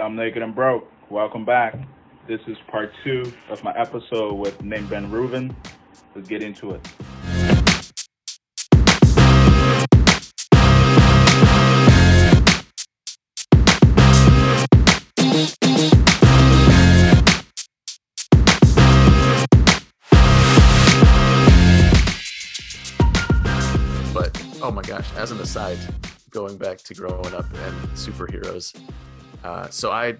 Dumb Naked and Broke. Welcome back. This is part two of my episode with Nim Ben-Reuven. Let's get into it. But oh my gosh, as an aside, going back to growing up and superheroes. Uh, so I,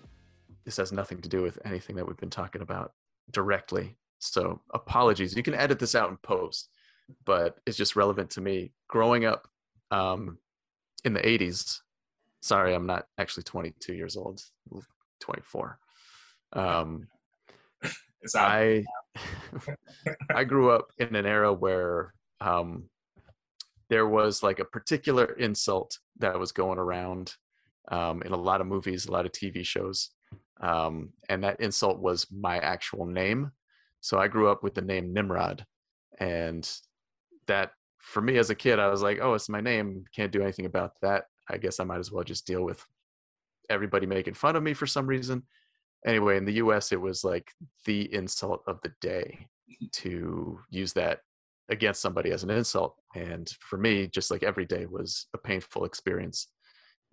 this has nothing to do with anything that we've been talking about directly. So apologies. You can edit this out in post, but it's just relevant to me. Growing up um, in the 80s, sorry, I'm not actually 22 years old, 24. Um. I I grew up in an era where um, there was like a particular insult that was going around um, in a lot of movies, a lot of TV shows, um, and that insult was my actual name. So I grew up with the name Nimrod, and that for me as a kid, I was like, "Oh, it's my name. Can't do anything about that. I guess I might as well just deal with everybody making fun of me for some reason." Anyway, in the U.S., it was like the insult of the day to use that against somebody as an insult. And for me, just like every day was a painful experience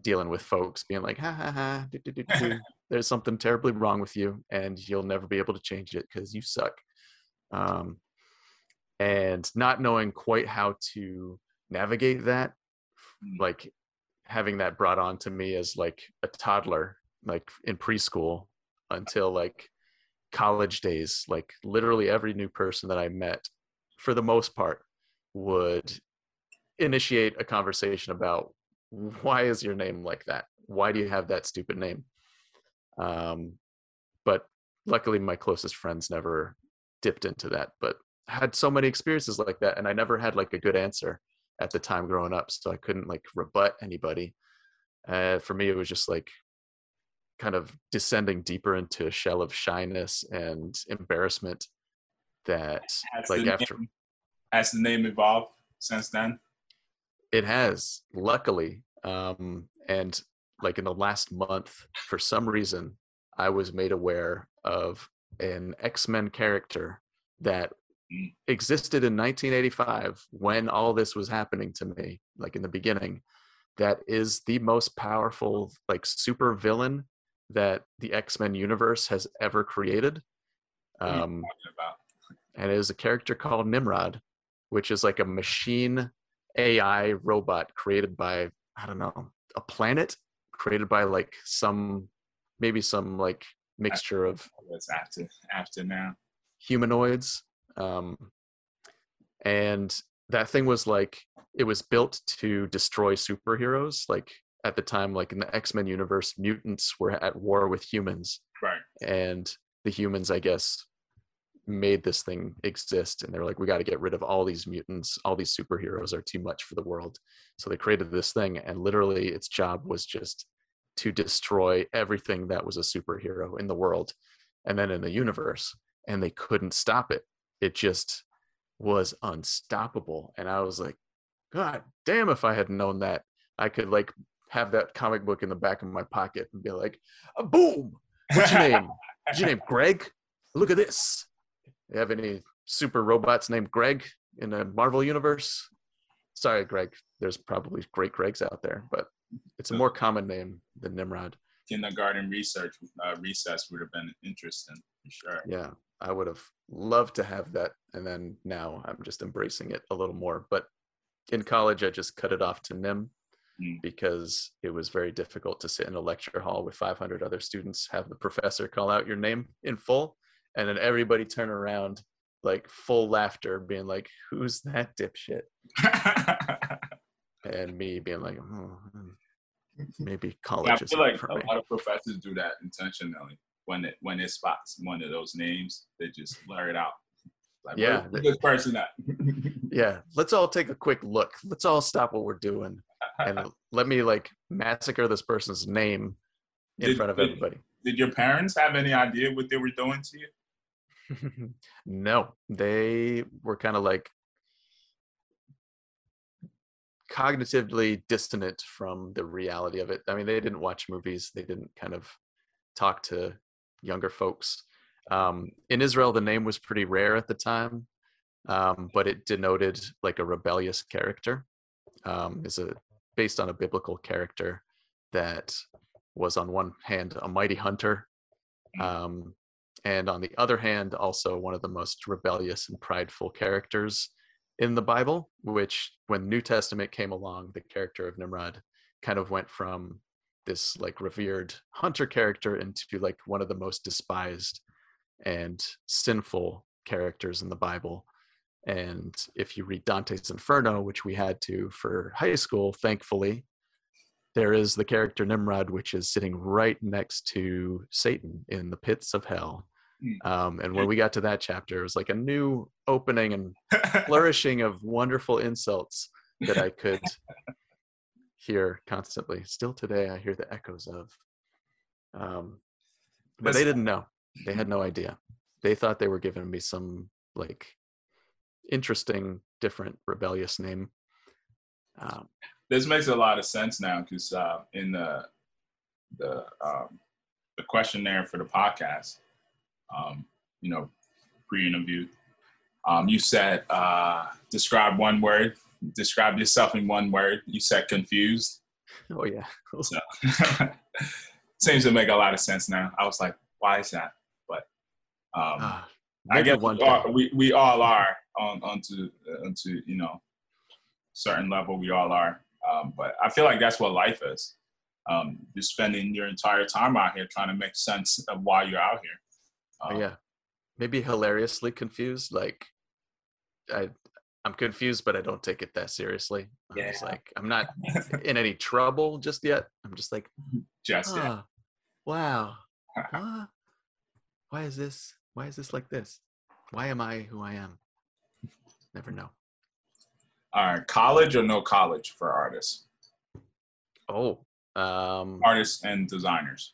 dealing with folks being like, ha ha ha, do, do, do, there's something terribly wrong with you and you'll never be able to change it because you suck. Um, and not knowing quite how to navigate that, Mm. like having that brought on to me as like a toddler, like in preschool until like college days, like literally every new person that I met for the most part would initiate a conversation about why is your name like that? Why do you have that stupid name? Um, but luckily my closest friends never dipped into that but had so many experiences like that and i never had like a good answer at the time growing up so i couldn't like rebut anybody. Uh, for me it was just like kind of descending deeper into a shell of shyness and embarrassment that Has like after name, has the name evolved since then? It has luckily um and like in the last month for some reason i was made aware of an x-men character that Mm. existed in 1985 when all this was happening to me like in the beginning that is the most powerful like super villain that the x-men universe has ever created What are you um and it is a character called Nimrod, which is like a machine AI robot created by I don't know a planet created by like some maybe some like mixture of What's after after now? humanoids um and that thing was like it was built to destroy superheroes like at the time like in the x-men universe mutants were at war with humans Right. and the humans i guess made this thing exist and they were like we got to get rid of all these mutants. All these superheroes are too much for the world. So they created this thing and literally its job was just to destroy everything that was a superhero in the world and then in the universe and they couldn't stop it. It just was unstoppable and i was like god damn if i had known that i could like have that comic book in the back of my pocket and be like "Ah, boom! What's your name? Is your name greg? Look at this you have any super robots named greg in the marvel universe? Sorry greg. There's probably great gregs out there but it's a more common name than nimrod. Kindergarten research uh, recess would have been interesting for sure. yeah i would have loved to have that and then now i'm just embracing it a little more. But in college i just cut it off to nim Mm. because it was very difficult to sit in a lecture hall with 500 other students have the professor call out your name in full and then everybody turn around like full laughter being like who's that dipshit and me being like oh, hmm, maybe college I feel like a me. lot of professors do that intentionally. When it when it spots one of those names, they just blur it out. Like, Yeah, this person at? yeah let's all take a quick look let's all stop what we're doing and let me like massacre this person's name in Did- front of did- everybody Did your parents have any idea what they were doing to you? no they were kind of like cognitively dissonant from the reality of it i mean they didn't watch movies they didn't kind of talk to younger folks. Um, in Israel, the name was pretty rare at the time, um, but it denoted like a rebellious character. Um, is a based on a biblical character that was on one hand a mighty hunter, um, and on the other hand also one of the most rebellious and prideful characters in the Bible. Which, when New Testament came along, the character of Nimrod kind of went from this like revered hunter character into like one of the most despised and sinful characters in the Bible. And if you read Dante's Inferno, which we had to for high school, thankfully, there is the character Nimrod, which is sitting right next to Satan in the pits of hell. Hmm. Um, and when we got to that chapter, it was like a new opening and flourishing of wonderful insults that I could hear constantly. Still today, I hear the echoes of. Um, but they didn't know. They had no idea. They thought they were giving me some like interesting, different, rebellious name. Um, this makes a lot of sense now because uh, in the the um, the questionnaire for the podcast, um, you know, pre-interview, um, you said uh, describe one word. Describe yourself in one word. You said confused. oh yeah, So seems to make a lot of sense now. I was like, why is that? But um, Ah, I guess one we, are, we we all are on onto onto you know certain level. We all are, um, but I feel like that's what life is. Um, you're spending your entire time out here trying to make sense of why you're out here. Oh, Um, yeah, maybe hilariously confused. Like, I, I'm confused, but I don't take it that seriously. I'm just Yeah. like, I'm not in any trouble just yet. I'm just like, Just yeah. ah, wow, why is this? Why is this like this? Why am I who I am? Never know. All right, college or no college for artists, Oh, um, artists and designers.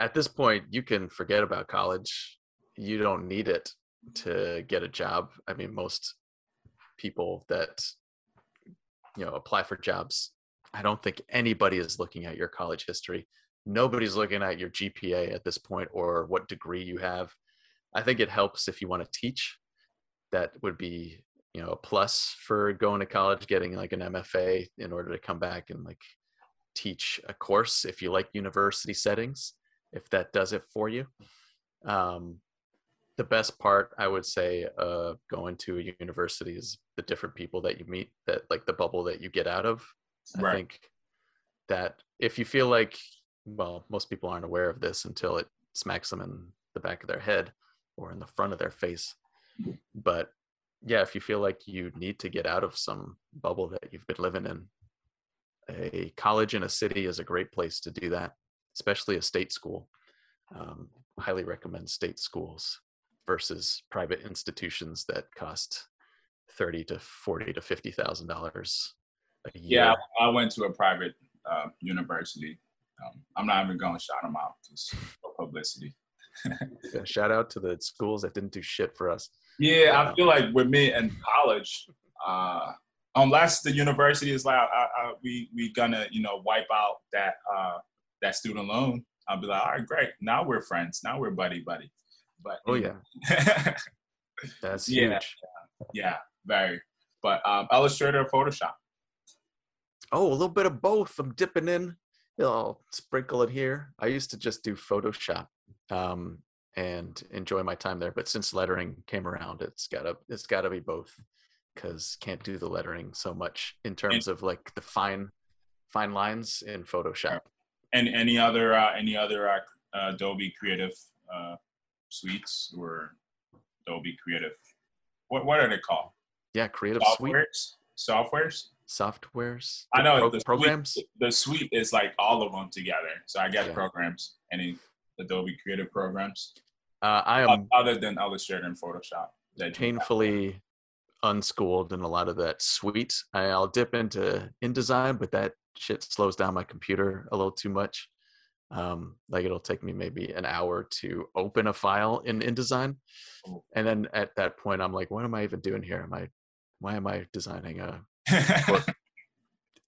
at this point, you can forget about college. You don't need it to get a job. I mean, most people that you know apply for jobs, I don't think anybody is looking at your college history. Nobody's looking at your GPA at this point or what degree you have. I think it helps if you want to teach. That would be, you know, a plus for going to college, getting like an MFA in order to come back and like teach a course if you like university settings if that does it for you. Um, the best part, I would say, uh, going to a university is the different people that you meet, that like the bubble that you get out of. I think that if you feel like, well, most people aren't aware of this until it smacks them in the back of their head or in the front of their face. But yeah, if you feel like you need to get out of some bubble that you've been living in, a college in a city is a great place to do that, especially a state school. Um, highly recommend state schools versus private institutions that cost thirty to forty to fifty thousand dollars a year. Yeah, I went to a private uh, university. Um, I'm not even going to shout them out because for publicity. Yeah, Shout out to the schools that didn't do shit for us. Yeah, I feel like with me in college, uh, unless the university is like, I, I, we we gonna you know wipe out that uh, that student loan, I'll be like, all right, great. Now we're friends. Now we're buddy buddy. But Oh yeah, that's Yeah. huge. yeah, very. But um, Illustrator, or Photoshop. Oh, a little bit of both. I'm dipping in. I'll sprinkle it here. I used to just do Photoshop um, and enjoy my time there, but since lettering came around, it's gotta it's gotta be both because can't do the lettering so much in terms of like the fine fine lines in Photoshop. And any other uh, any other uh, Adobe Creative uh, suites or Adobe Creative? What what are they called? Yeah, Creative Suite Softwares. Softwares. softwares. I know pro- the programs. Suite, the suite is like all of them together. So I get Yeah. programs, any Adobe Creative programs, Uh, I am other than Illustrator and Photoshop. painfully unschooled in a lot of that suite. I'll dip into InDesign, but that shit slows down my computer a little too much. Um, like it'll take me maybe an hour to open a file in InDesign, Oh. and then at that point, I'm like, what am I even doing here? Am I, why am I designing a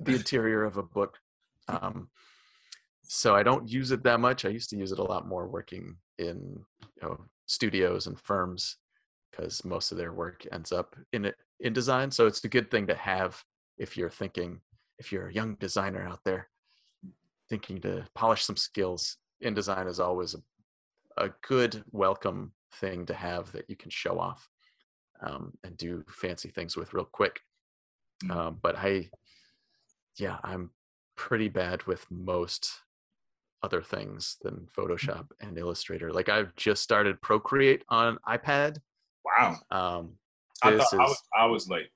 the interior of a book? Um, so I don't use it that much. I used to use it a lot more working in you know, studios and firms because most of their work ends up in InDesign. So it's a good thing to have if you're thinking, if you're a young designer out there thinking to polish some skills. InDesign is always a, a good, welcome thing to have that you can show off um, and do fancy things with real quick. Mm. Um, but I, yeah, I'm pretty bad with most other things than Photoshop and Illustrator. Like I've just started Procreate on iPad. Wow. Um, I this thought I is was, I was late.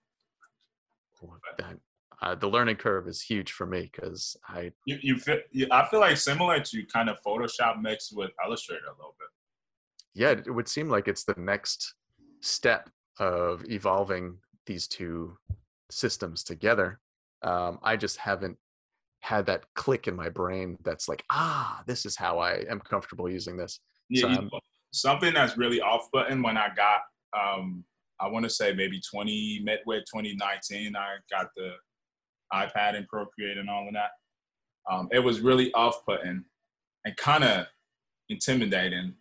that- uh, the learning curve is huge for me because I You, you feel, you, I feel like similar to kind of Photoshop mixed with Illustrator a little bit. yeah, it would seem like it's the next step of evolving these two systems together. Um, I just haven't had that click in my brain that's like, ah, this is how I am comfortable using this. Yeah, So you know, something that's really off button when I got, um, I want to say maybe 20 Met midway 2019, I got the iPad and Procreate and all of that. Um, it was really off putting and kind of intimidating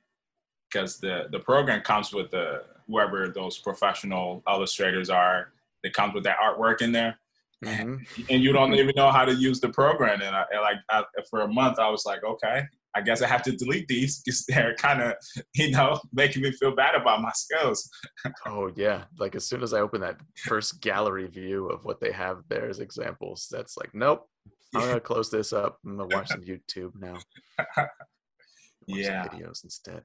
because the the program comes with the whoever those professional illustrators are. It comes with that artwork in there Mhm. and you don't even know how to use the program. And, I, and like I, for a month, I was like, okay, I guess I have to delete these because they're kind of, you know, making me feel bad about my skills. Oh yeah, like as soon as I open that first gallery view of what they have there as examples, that's like, nope. I'm gonna close this up. I'm gonna watch some YouTube now. Watch some Yeah. videos instead.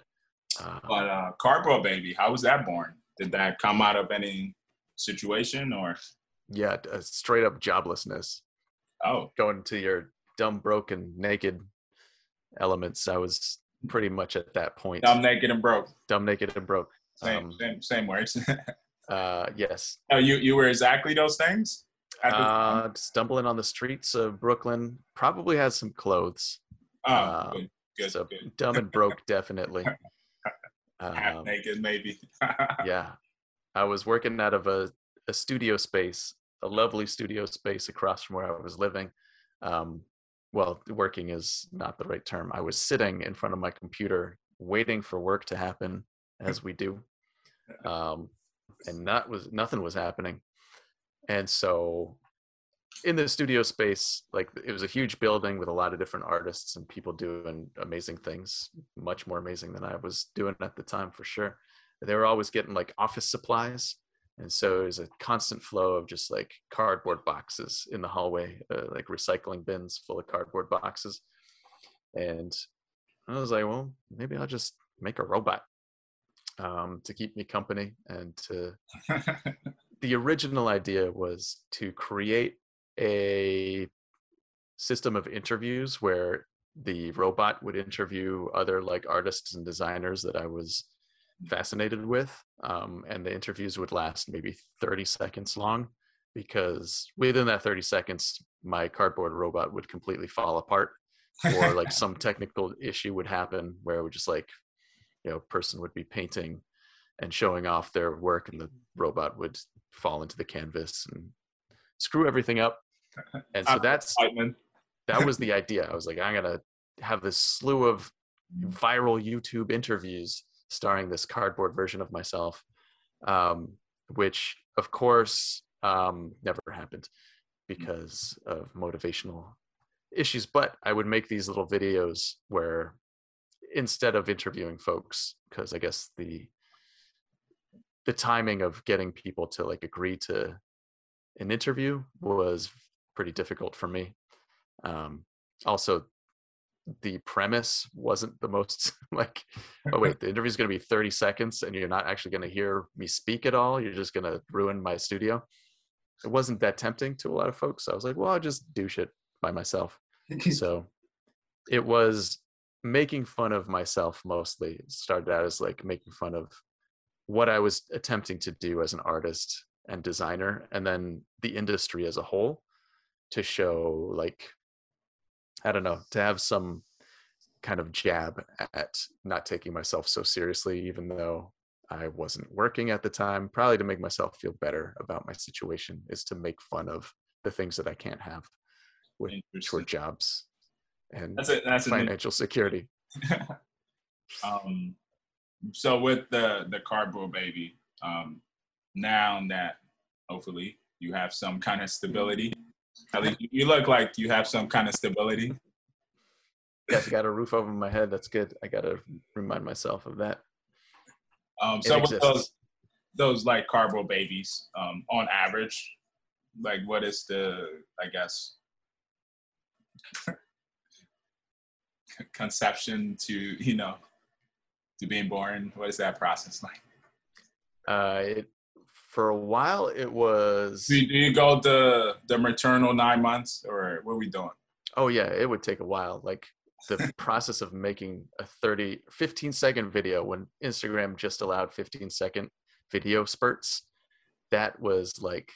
Uh, But uh, Cardboard Baby, how was that born? Did that come out of any situation or? Yeah, uh, straight up joblessness. Oh, Going to your dumb, broken, naked elements. I was pretty much at that point. I'm naked and broke. dumb, naked, and broke. Same, Um, same, same words. uh, yes. oh, you you were exactly those things. At the time? Uh, stumbling on the streets of Brooklyn. Probably has some clothes. oh, uh, good, good, so good. dumb and broke, definitely. Half Um, naked, maybe. yeah i was working out of a, a studio space a lovely studio space across from where i was living. Um, well working is not the right term. I was sitting in front of my computer waiting for work to happen as we do. Um, and that was nothing was happening. And so in the studio space like it was a huge building with a lot of different artists and people doing amazing things much more amazing than i was doing at the time for sure. They were always getting like office supplies and so there's a constant flow of just like cardboard boxes in the hallway uh, like recycling bins full of cardboard boxes. And i was like well maybe i'll just make a robot um, to keep me company. And to the original idea was to create a system of interviews where the robot would interview other like artists and designers that I was fascinated with. Um, and the interviews would last maybe 30 seconds long because within that 30 seconds, my cardboard robot would completely fall apart or like some technical issue would happen where it would just like, you know, person would be painting and showing off their work and the robot would fall into the canvas and screw everything up. And so that's that was the idea. I was like, I'm gonna have this slew of viral YouTube interviews starring this cardboard version of myself, um, which of course um, never happened because of motivational issues. But I would make these little videos where instead of interviewing folks, because I guess the the timing of getting people to like agree to an interview was pretty difficult for me. Um, also, the premise wasn't the most like, oh wait, the interview's going to be 30 seconds and you're not actually going to hear me speak at all. You're just going to ruin my studio. It wasn't that tempting to a lot of folks. So I was like, well, I'll just do shit by myself. so it was making fun of myself mostly. It started out as like making fun of what I was attempting to do as an artist and designer, and then the industry as a whole to show like I don't know, to have some kind of jab at not taking myself so seriously, even though I wasn't working at the time, probably to make myself feel better about my situation is to make fun of the things that I can't have, which were jobs and That's a that's financial security. um, so with the the cardboard baby, um, now that hopefully you have some kind of stability, you look like you have some kind of stability. Yes, I got a roof over my head. That's good. I got to remind myself of that. Um, so those those like cardboard babies, um, on average, like what is the I guess conception to you know to being born? What is that process like? Uh, it for a while it was. Do you, do you go the the maternal nine months or what are we doing? Oh yeah, it would take a while. Like the process of making a 30, 15 second video when Instagram just allowed 15 second video spurts. That was like,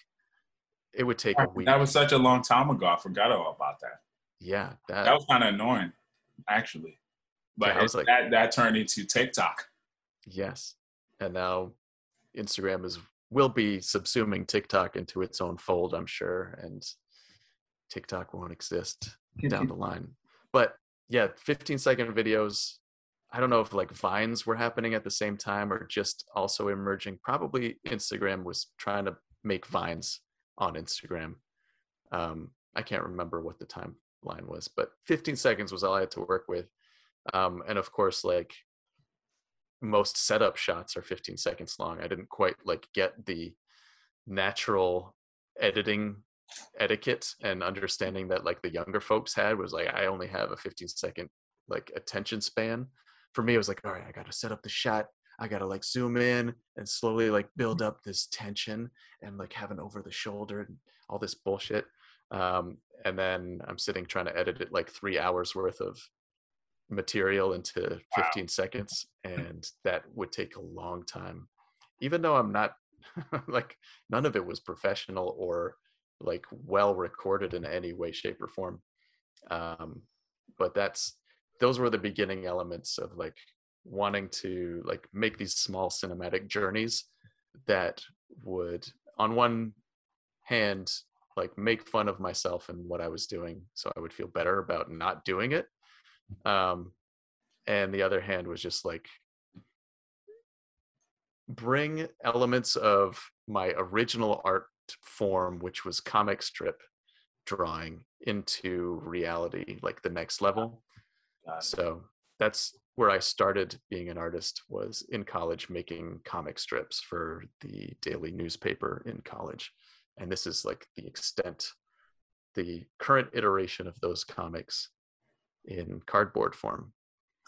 it would take a week. That was such a long time ago. I forgot all about that. yeah, that, That was kind of annoying, actually. But Yeah, I was it- like- that that turned into TikTok. yes. And now Instagram is will be subsuming TikTok into its own fold, I'm sure, and TikTok won't exist down the line. But yeah, 15 second videos. I don't know if like vines were happening at the same time or just also emerging. Probably Instagram was trying to make vines on Instagram. Um, I can't remember what the timeline was, but 15 seconds was all I had to work with. Um, and of course, like most setup shots are 15 seconds long. I didn't quite like get the natural editing etiquette and understanding that like the younger folks had was like I only have a 15 second like attention span. For me, it was like, all right, I gotta set up the shot. I gotta like zoom in and slowly like build up this tension and like have an over the shoulder and all this bullshit. Um, and then I'm sitting trying to edit it like three hours worth of material into 15 seconds, and that would take a long time. Even though I'm not like none of it was professional or like well recorded in any way shape or form um but that's those were the beginning elements of like wanting to like make these small cinematic journeys that would on one hand like make fun of myself and what i was doing so i would feel better about not doing it um and the other hand was just like bring elements of my original art form, which was comic strip drawing, into reality, like the next level. So that's where I started being an artist was in college making comic strips for the daily newspaper in college. And this is like the extent, the current iteration of those comics in cardboard form.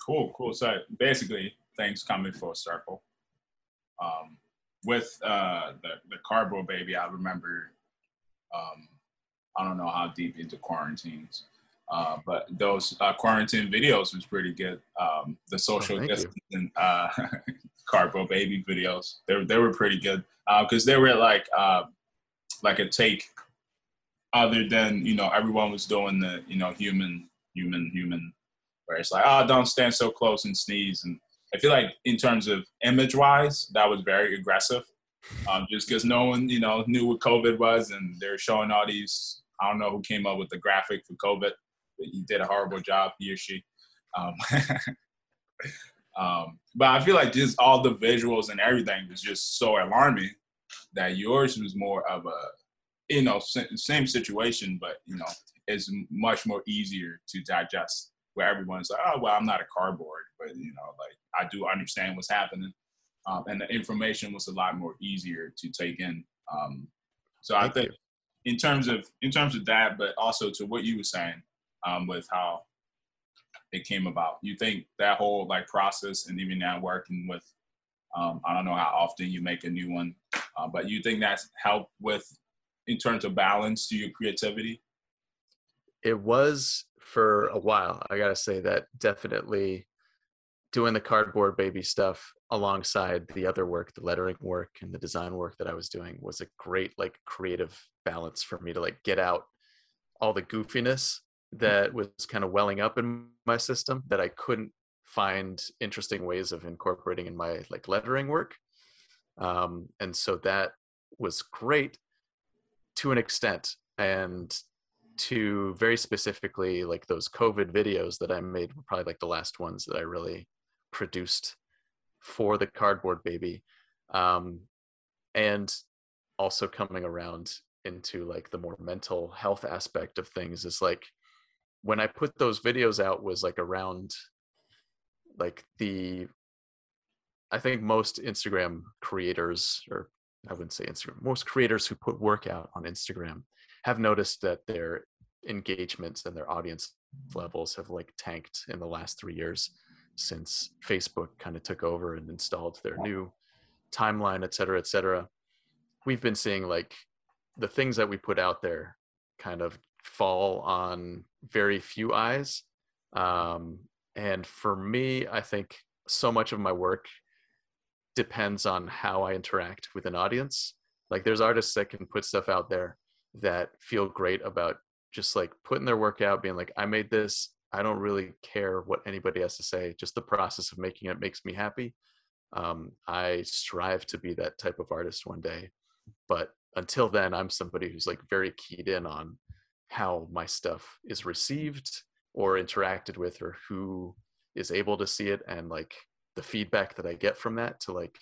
Cool, cool. So basically, things coming full circle. Um, with uh, the the cardboard baby, I remember. Um, I don't know how deep into quarantines, uh, but those uh, quarantine videos was pretty good. Um, the social thank you. distancing uh, cardboard baby videos, they were- they were pretty good because they were like uh, like a take other than you know everyone was doing the you know human human human where it's like oh don't stand so close and sneeze. And i feel like in terms of image wise that was very aggressive um, just because no one you know knew what covid was and they're showing all these i don't know who came up with the graphic for covid but he did a horrible job he or she. Um, um, but i feel like just all the visuals and everything was just so alarming that yours was more of a you know same situation but you know is much more easier to digest where everyone's like oh well i'm not a cardboard but you know like i do understand what's happening um, and the information was a lot more easier to take in um, so i think in terms of in terms of that but also to what you were saying um, with how it came about you think that whole like process and even now working with um, i don't know how often you make a new one uh, but you think that's helped with in terms of balance to your creativity it was for a while. I gotta say that definitely doing the cardboard baby stuff alongside the other work, the lettering work and the design work that I was doing was a great like creative balance for me to like get out all the goofiness that was kind of welling up in my system that I couldn't find interesting ways of incorporating in my like lettering work. Um, and so that was great to an extent. And to very specifically like those COVID videos that I made were probably like the last ones that I really produced for the cardboard baby. Um, and also coming around into like the more mental health aspect of things is like when I put those videos out was like around like the I think most Instagram creators or I wouldn't say Instagram, most creators who put work out on Instagram have noticed that their engagements and their audience levels have like tanked in the last three years since Facebook kind of took over and installed their new timeline, et cetera, et cetera. We've been seeing like the things that we put out there kind of fall on very few eyes. Um, and for me, I think so much of my work depends on how I interact with an audience. Like there's artists that can put stuff out there that feel great about just like putting their work out, being like, I made this. I don't really care what anybody has to say. Just the process of making it makes me happy. Um, I strive to be that type of artist one day. But until then, I'm somebody who's like very keyed in on how my stuff is received or interacted with or who is able to see it and like the feedback that I get from that to like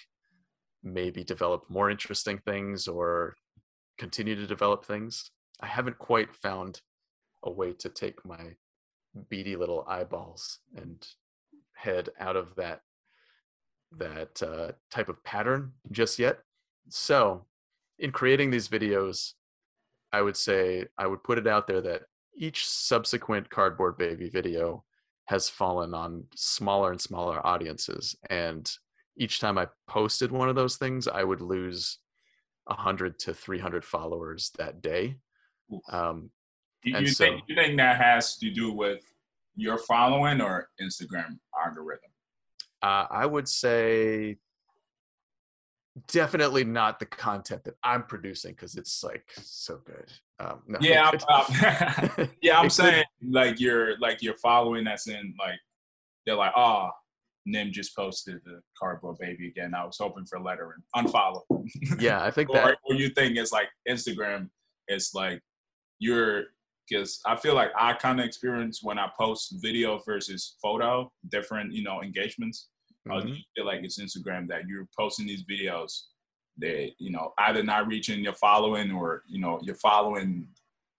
maybe develop more interesting things or continue to develop things. I haven't quite found a way to take my beady little eyeballs and head out of that that uh, type of pattern just yet. So, in creating these videos, I would say I would put it out there that each subsequent cardboard baby video has fallen on smaller and smaller audiences and each time i posted one of those things i would lose 100 to 300 followers that day um, do you, so, think, you think that has to do with your following or instagram algorithm uh, i would say definitely not the content that i'm producing because it's like so good um, no, yeah, I'm, yeah. I'm saying like you're like you're following that's in like they're like, oh, Nim just posted the cardboard baby again. I was hoping for lettering. Unfollow. Yeah, I think or, that. Or you think it's like Instagram. It's like you're because I feel like I kind of experience when I post video versus photo, different you know engagements. Mm-hmm. I feel like it's Instagram that you're posting these videos they you know either not reaching your following or you know your following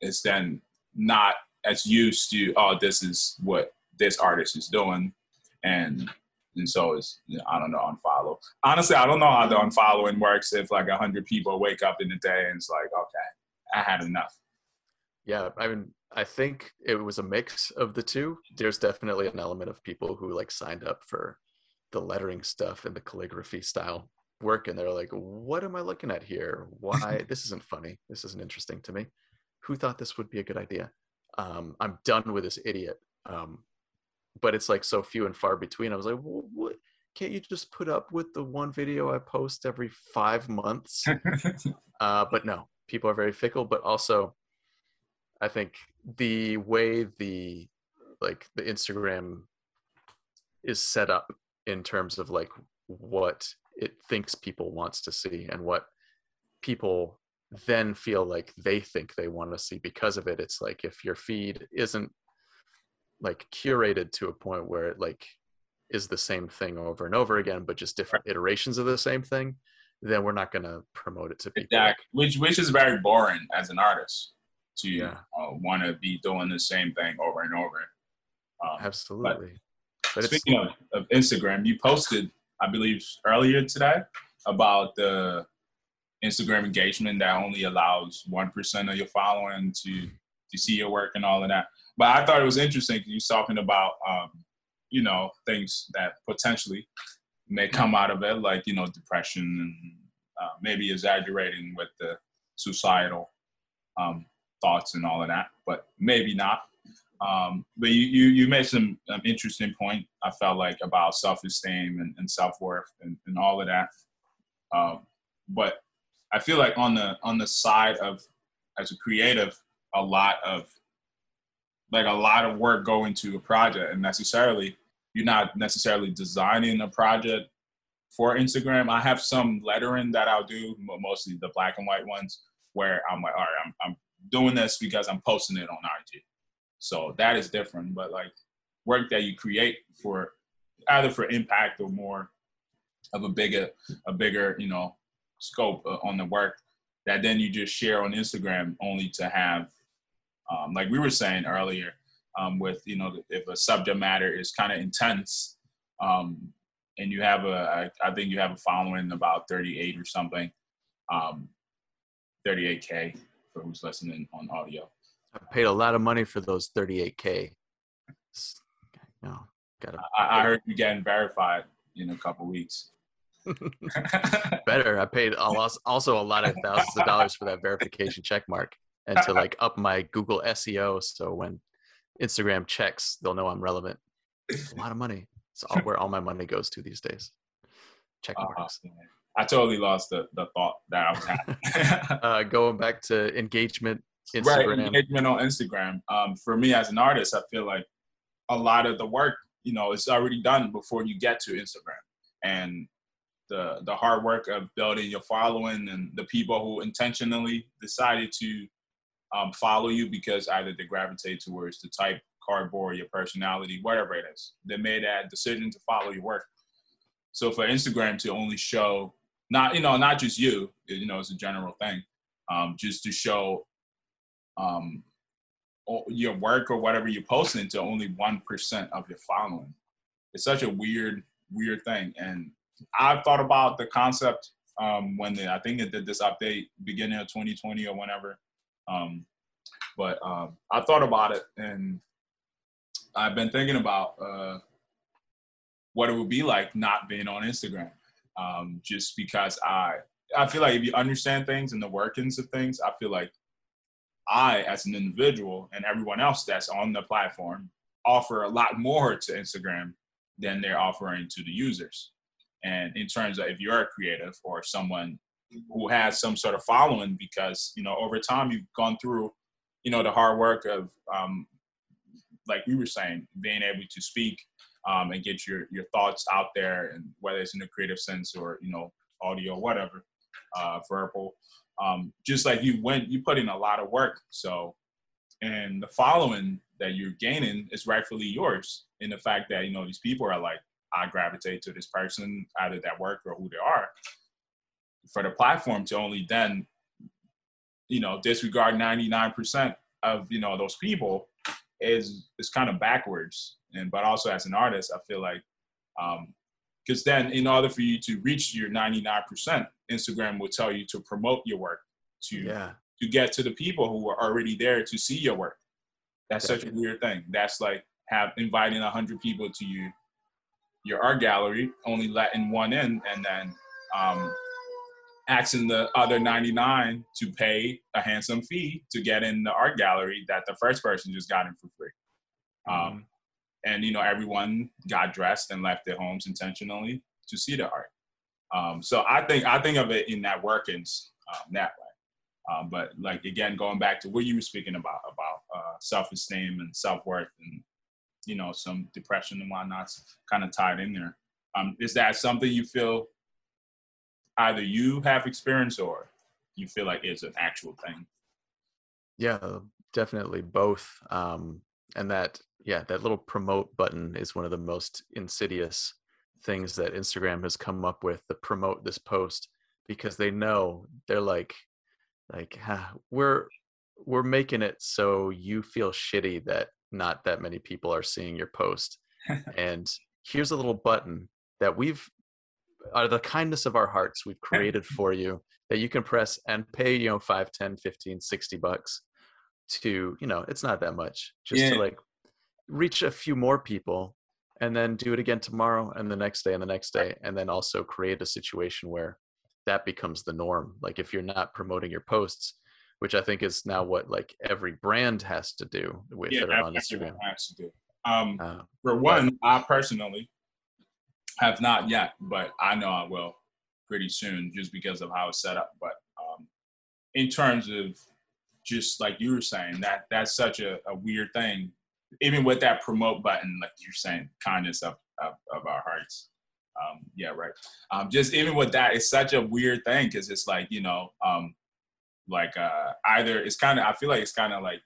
is then not as used to oh this is what this artist is doing and and so it's you know, I don't know unfollow. Honestly, I don't know how the unfollowing works. If like a hundred people wake up in the day and it's like, okay, I had enough. Yeah, I mean, I think it was a mix of the two. There's definitely an element of people who like signed up for the lettering stuff and the calligraphy style work and they're like, what am I looking at here? Why? this isn't funny. This isn't interesting to me. Who thought this would be a good idea? Um, I'm done with this idiot. Um, but it's like so few and far between. I was like, well, what? Can't you just put up with the one video I post every five months? uh, but no, people are very fickle. But also, I think the way the like the Instagram is set up in terms of like what it thinks people wants to see and what people then feel like they think they want to see because of it it's like if your feed isn't like curated to a point where it like is the same thing over and over again but just different iterations of the same thing then we're not going to promote it to people exactly. which which is very boring as an artist to yeah. uh, want to be doing the same thing over and over um, absolutely but, but speaking of, of instagram you posted I believe earlier today about the Instagram engagement that only allows one percent of your following to to see your work and all of that. But I thought it was interesting you talking about um, you know things that potentially may come out of it, like you know depression and uh, maybe exaggerating with the suicidal um, thoughts and all of that, but maybe not. Um, but you, you, you made some um, interesting point. I felt like about self esteem and, and self worth and, and all of that. Um, but I feel like on the on the side of as a creative, a lot of like a lot of work go into a project, and necessarily you're not necessarily designing a project for Instagram. I have some lettering that I'll do, mostly the black and white ones, where I'm like, all right, I'm, I'm doing this because I'm posting it on IG. So that is different. But like work that you create for either for impact or more of a bigger a bigger you know scope uh, on the work that then you just share on Instagram only to have um, like we were saying earlier um, with you know if a subject matter is kind of intense um, and you have a I, I think you have a following about 38 or something um, 38k for who's listening on audio. I paid a lot of money for those 38k no gotta I, I heard you getting verified in a couple weeks. Better i paid also a lot of thousands of dollars for that verification check mark and to like up my google seo so when instagram checks they'll know i'm relevant. A lot of money. It's all where all my money goes to these days. Check uh, marks. uh, i totally lost the, the thought that i was having. Uh, going back to engagement Instagram. right engagement on instagram. Um, for me as an artist i feel like a lot of the work you know is already done before you get to instagram. And the the hard work of building your following and the people who intentionally decided to um, follow you because either they gravitate towards the type cardboard your personality whatever it is. They made that decision to follow your work. So for instagram to only show not you know not just you you know it's a general thing um, just to show um, your work or whatever you're posting to only 1% of your following. It's such a weird weird thing. And I've thought about the concept um, when they, I think they did this update beginning of 2020 or whenever. Um, but um, I thought about it and I've been thinking about uh, what it would be like not being on Instagram. Um, just because I, I feel like if you understand things and the workings of things, I feel like I, as an individual, and everyone else that's on the platform, offer a lot more to Instagram than they're offering to the users. And in terms of if you're a creative or someone who has some sort of following, because you know over time you've gone through, you know, the hard work of, um, like we were saying, being able to speak um, and get your your thoughts out there, and whether it's in a creative sense or you know audio, whatever, uh, verbal. Um, just like you went, you put in a lot of work. So, and the following that you're gaining is rightfully yours. In the fact that you know these people are like, I gravitate to this person, either that work or who they are. For the platform to only then, you know, disregard 99% of, you know, those people is is kind of backwards. And but also as an artist, I feel like um because then in order for you to reach your 99%, Instagram will tell you to promote your work, to yeah. to get to the people who are already there to see your work. That's Definitely. such a weird thing. That's like have inviting a hundred people to you your art gallery, only letting one in, and then um, asking the other 99 to pay a handsome fee to get in the art gallery that the first person just got in for free. Mm-hmm. Um, and you know, everyone got dressed and left their homes intentionally to see the art. Um, so I think I think of it in that workings um, that way. Um, but like again, going back to what you were speaking about about uh, self-esteem and self-worth and you know some depression and whatnot's kind of tied in there. Um, is that something you feel either you have experienced or you feel like it's an actual thing? Yeah, definitely both. Um, and that yeah, that little promote button is one of the most insidious things that Instagram has come up with. to promote this post because they know they're like like huh, we're we're making it so you feel shitty that not that many people are seeing your post. and here's a little button that we've out of the kindness of our hearts we've created for you that you can press and pay you know 5 10 15 60 bucks to you know it's not that much just yeah. to like reach a few more people and then do it again tomorrow and the next day and the next day and then also create a situation where that becomes the norm like if you're not promoting your posts which I think is now what like every brand has to do with yeah, their on Instagram. Has to do. Um, uh, for one, but, I personally have not yet, but I know I will pretty soon, just because of how it's set up. But um, in terms of just like you were saying, that that's such a, a weird thing. Even with that promote button, like you're saying, kindness of of, of our hearts. Um, yeah, right. Um, just even with that, it's such a weird thing because it's like you know, um, like uh, either it's kind of I feel like it's kind of like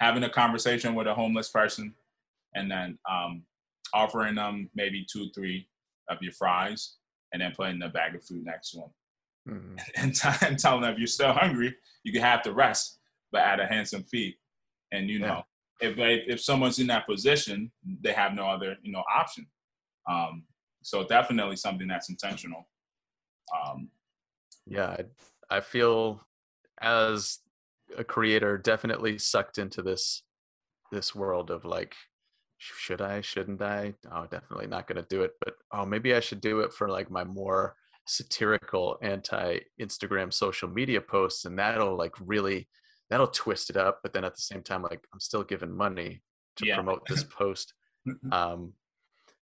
having a conversation with a homeless person and then um, offering them maybe two, three of your fries and then putting a bag of food next to them. Mm-hmm. And, t- and telling them if you're still hungry, you can have the rest, but at a handsome fee. And you know, yeah. if if someone's in that position, they have no other you know option. Um, so definitely something that's intentional. Um, yeah, I, I feel as a creator definitely sucked into this this world of like should i shouldn't i? Oh definitely not going to do it but oh maybe i should do it for like my more satirical anti instagram social media posts and that'll like really that'll twist it up but then at the same time like i'm still giving money to yeah. promote this post um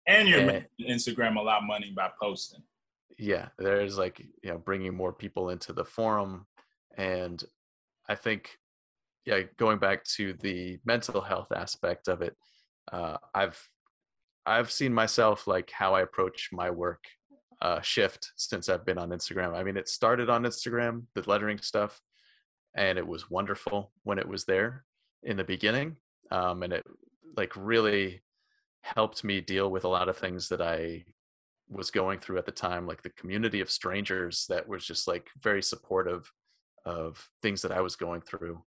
and you're and, making instagram a lot of money by posting. Yeah there's like you know bringing more people into the forum and I think, yeah, going back to the mental health aspect of it, uh, I've I've seen myself like how I approach my work uh, shift since I've been on Instagram. I mean, it started on Instagram, the lettering stuff, and it was wonderful when it was there in the beginning, um, and it like really helped me deal with a lot of things that I was going through at the time, like the community of strangers that was just like very supportive of things that I was going through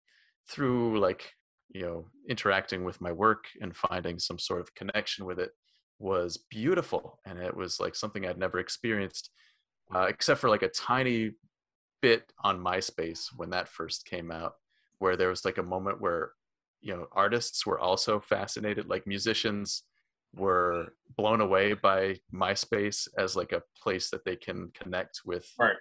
through like you know interacting with my work and finding some sort of connection with it was beautiful and it was like something I'd never experienced uh, except for like a tiny bit on MySpace when that first came out where there was like a moment where you know artists were also fascinated like musicians were blown away by MySpace as like a place that they can connect with right.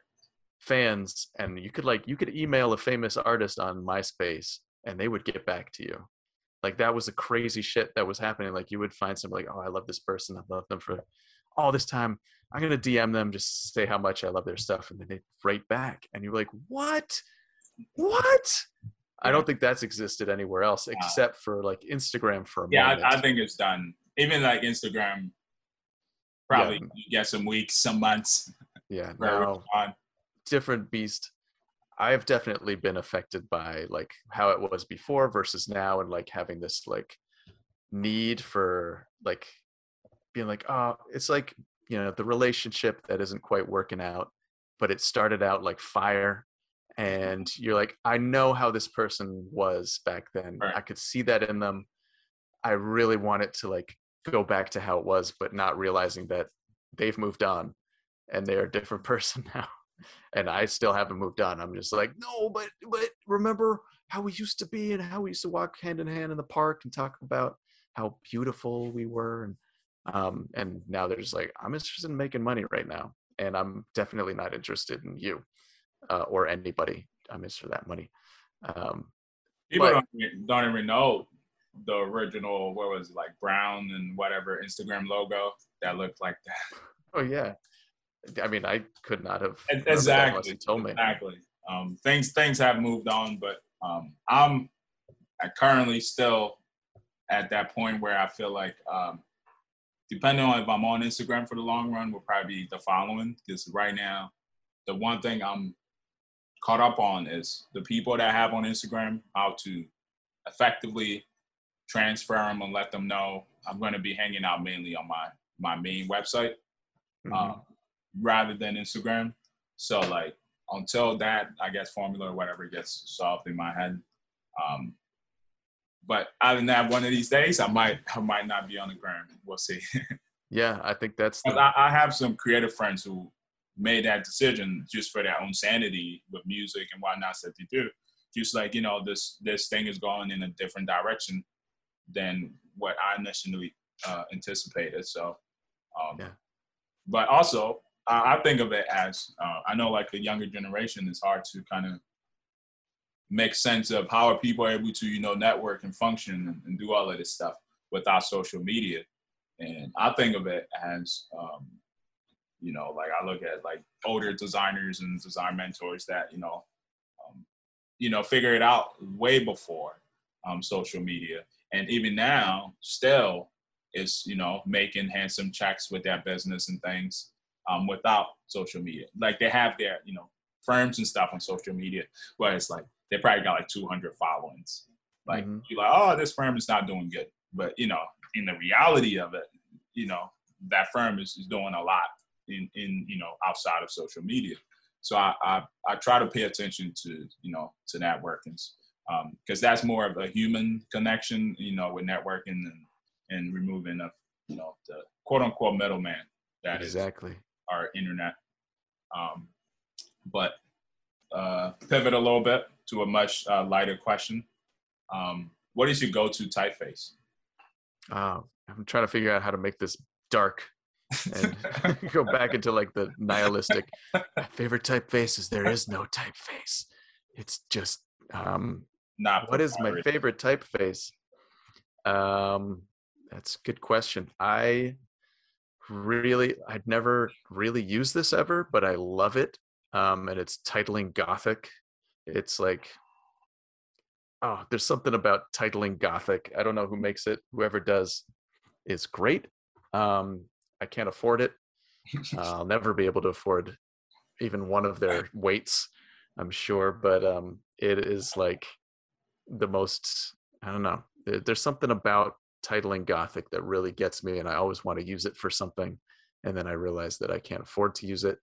fans and you could like you could email a famous artist on myspace and they would get back to you. Like that was the crazy shit that was happening like you would find somebody like oh i love this person i've loved them for all this time. I'm gonna dm them just say how much i love their stuff and then they write back and you're like what? What? I don't think that's existed anywhere else except for like instagram for a yeah I, I, think it's done. Even like instagram probably yeah. you get some weeks some months yeah no, different beast i've definitely been affected by like how it was before versus now and like having this like need for like being like oh it's like you know the relationship that isn't quite working out but it started out like fire. And you're like i know how this person was back then. Right. i could see that in them. I really want it to like go back to how it was but not realizing that they've moved on and they're a different person now and I still haven't moved on. I'm just like, no, but but remember how we used to be and how we used to walk hand in hand in the park and talk about how beautiful we were and um and now they're just like i'm interested in making money right now and i'm definitely not interested in you uh, or anybody i'm interested in that money. Um people but, don't, don't even know the original what was it, like brown and whatever instagram logo that looked like that. Oh yeah I mean, I could not have exactly told me exactly. Um, things things have moved on, but um, I'm I currently still at that point where I feel like um, depending on if I'm on Instagram for the long run, will probably be the following. Because right now, the one thing I'm caught up on is the people that I have on Instagram, how to effectively transfer them and let them know I'm going to be hanging out mainly on my my main website. Mm-hmm. Um, rather than Instagram. So like until that, I guess formula or whatever gets solved in my head. Um, but other than that, one of these days, I might I might not be on the ground. We'll see. yeah, I think that's. The- I, I have some creative friends who made that decision just for their own sanity with music and whatnot that they do. Just like you know, this this thing is going in a different direction than what I initially uh, anticipated. So, um, yeah. but also I think of it as uh, I know like the younger generation it's hard to kind of make sense of how are people able to you know network and function and, and, do all of this stuff without social media. And i think of it as um, you know like i look at like older designers and design mentors that you know um, you know figure it out way before um, social media. And even now still is you know making handsome checks with that business and things um, without social media. Like they have their, you know, firms and stuff on social media where it's like they probably got like 200 followings. Like Mhm. you're like, oh, this firm is not doing good, but you know, in the reality of it, you know, that firm is, is doing a lot in in you know outside of social media. So I I, I try to pay attention to you know to networkings because that's more of a human connection, you know, with networking and and removing of you know the quote unquote middleman that is exactly. Our internet. Um, but uh, pivot a little bit to a much uh, lighter question. Um, what is your go-to typeface? Oh, I'm trying to figure out how to make this dark and go back into like the nihilistic. My favorite typeface is there is no typeface. It's just um Not what is my favorite typeface? Um that's a good question. I really I'd never really used this ever, but I love it. Um and it's titling gothic. It's like oh, there's something about titling gothic. I don't know who makes it. Whoever does is great. Um I can't afford it. I'll never be able to afford even one of their weights, I'm sure, but um it is like the most I don't know. There's something about titling Gothic that really gets me, and I always want to use it for something, and then I realize that I can't afford to use it.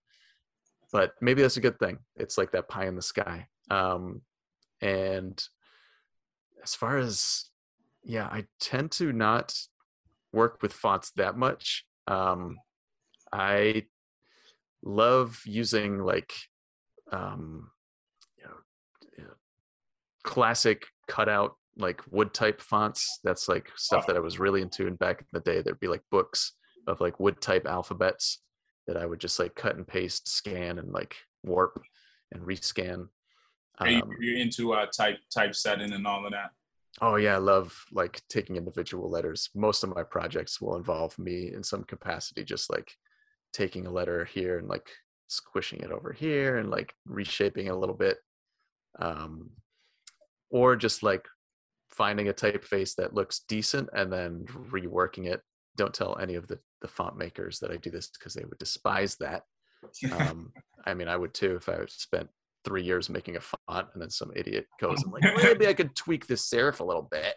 But maybe that's a good thing. It's like that pie in the sky. Um, and as far as yeah, I tend to not work with fonts that much. Um, I love using like um, you know, classic cutout like wood type fonts. That's like stuff that I was really into. And back in the day, there'd be like books of like wood type alphabets that I would just like cut and paste, scan, and like warp and rescan. Are you, Um, you're into uh, type typesetting and all of that. Oh yeah, I love like taking individual letters. Most of my projects will involve me in some capacity, just like taking a letter here and like squishing it over here and like reshaping it a little bit. Um, or just like finding a typeface that looks decent and then reworking it. Don't tell any of the, the font makers that I do this because they would despise that. Um, I mean, I would too if I spent three years making a font and then some idiot goes and like maybe I could tweak this serif a little bit.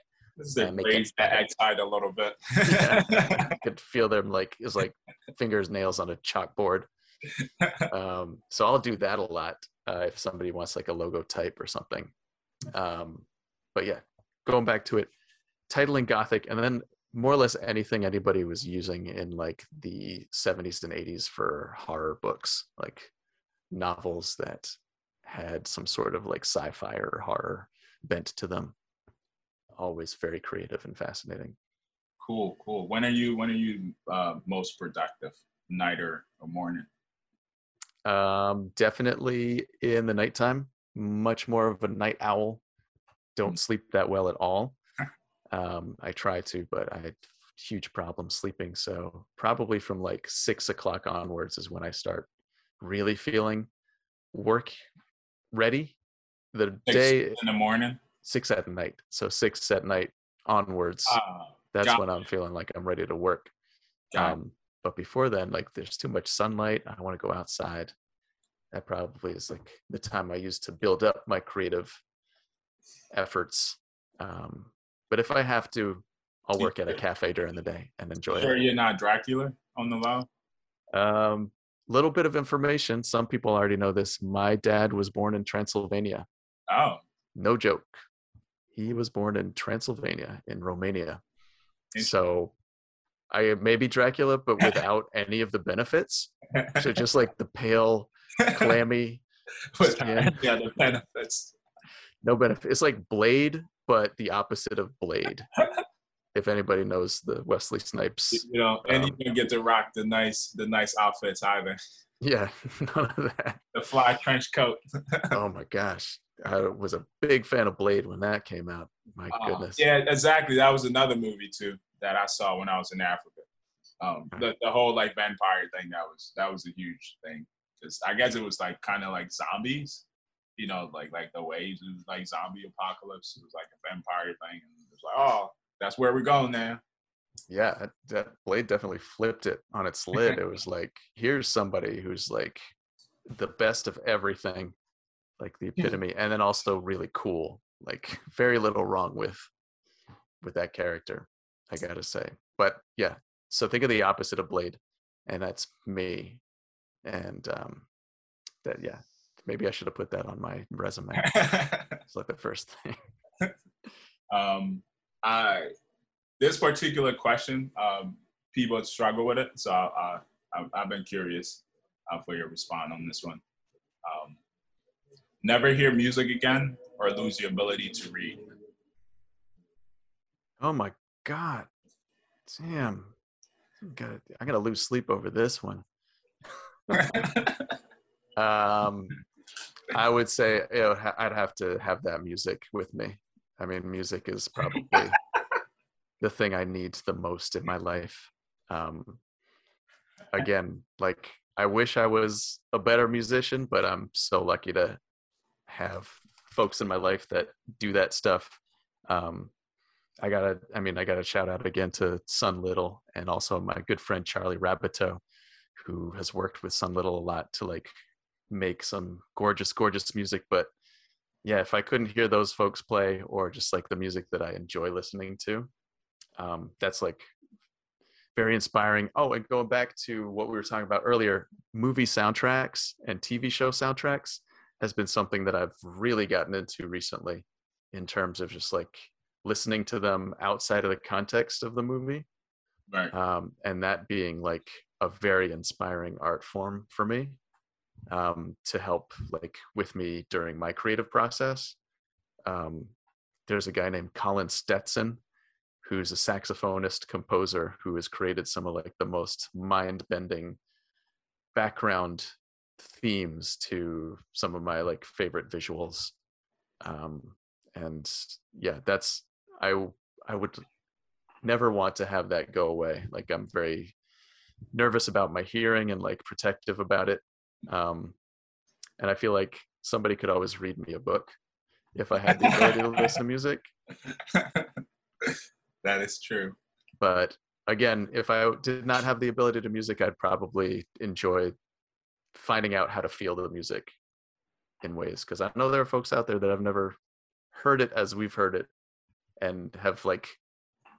They make it raise that. X height a little bit. I could feel them like it's like fingers nails on a chalkboard. Um, so I'll do that a lot uh, if somebody wants like a logo type or something. Um, but yeah, going back to it, titling Gothic, and then more or less anything anybody was using in like the 70s and 80s for horror books, like novels that had some sort of like sci-fi or horror bent to them. Always very creative and fascinating. cool, cool. When are you when are you uh, most productive? Night or, or morning? Um, definitely in the nighttime. Much more of a night owl. Don't sleep that well at all. Um, I try to, but I had huge problems sleeping. So probably from like six o'clock onwards is when I start really feeling work ready. The Six day in the morning. six at night. So six at night onwards. Uh, that's when I'm feeling like I'm ready to work. Um, but before then, like there's too much sunlight. I want to go outside. That probably is like the time I use to build up my creative efforts. Um, but if I have to, I'll work at a cafe during the day and enjoy sure it. you're not Dracula on the low. Um, little bit of information. Some people already know this. My dad was born in Transylvania. Oh, No joke. He was born in Transylvania in Romania. So I may be Dracula, but without any of the benefits. So just like the pale, clammy, skin. yeah, the benefits. No benefit. It's like Blade, but the opposite of Blade. if anybody knows the Wesley Snipes. You know, and Um, you don't get to rock the nice the nice outfits either. Yeah, none of that. The fly trench coat. Oh my gosh. I was a big fan of Blade when that came out. My Uh, goodness. yeah, exactly. That was another movie too that I saw when I was in Africa. Um, the the whole like vampire thing that was that was a huge thing because I guess it was like kind of like zombies, you know, like like the waves it was like zombie apocalypse. It was like a vampire thing, and it was like, oh, that's where we're going now. yeah that- that blade definitely flipped it on its lid it was like here's somebody who's like the best of everything, like the epitome, and then also really cool. Like very little wrong with with that character, I gotta say. But yeah, so think of the opposite of Blade, and that's me. And um, that yeah, maybe I should have put that on my resume. it's like the first thing. um, I this particular question, um, people struggle with it, so I, I, I've been curious uh, for your response on this one. Um, never hear music again or lose the ability to read. Oh my god, damn! I gotta, I gotta lose sleep over this one. um, I would say you know, I'd have to have that music with me. I mean, music is probably the thing I need the most in my life. Um, again, like I wish I was a better musician, but I'm so lucky to have folks in my life that do that stuff. Um, I gotta, I mean, I gotta shout out again to Son Little and also my good friend Charlie Rabbito, who has worked with Son Little a lot to like make some gorgeous, gorgeous music. But yeah, if I couldn't hear those folks play or just like the music that I enjoy listening to, um, that's like very inspiring. Oh, and going back to what we were talking about earlier, movie soundtracks and TV show soundtracks has been something that I've really gotten into recently in terms of just like listening to them outside of the context of the movie. Right. Um, and that being like a very inspiring art form for me um, to help like with me during my creative process. Um, there's a guy named Colin Stetson who's a saxophonist composer who has created some of like the most mind-bending background themes to some of my like favorite visuals. Um and yeah that's i i would never want to have that go away. Like i'm very nervous about my hearing and like protective about it um and i feel like somebody could always read me a book if i had the ability to listen to music that is true. But again, if I did not have the ability to music, I'd probably enjoy finding out how to feel the music in ways because I know there are folks out there that have never heard it as we've heard it and have like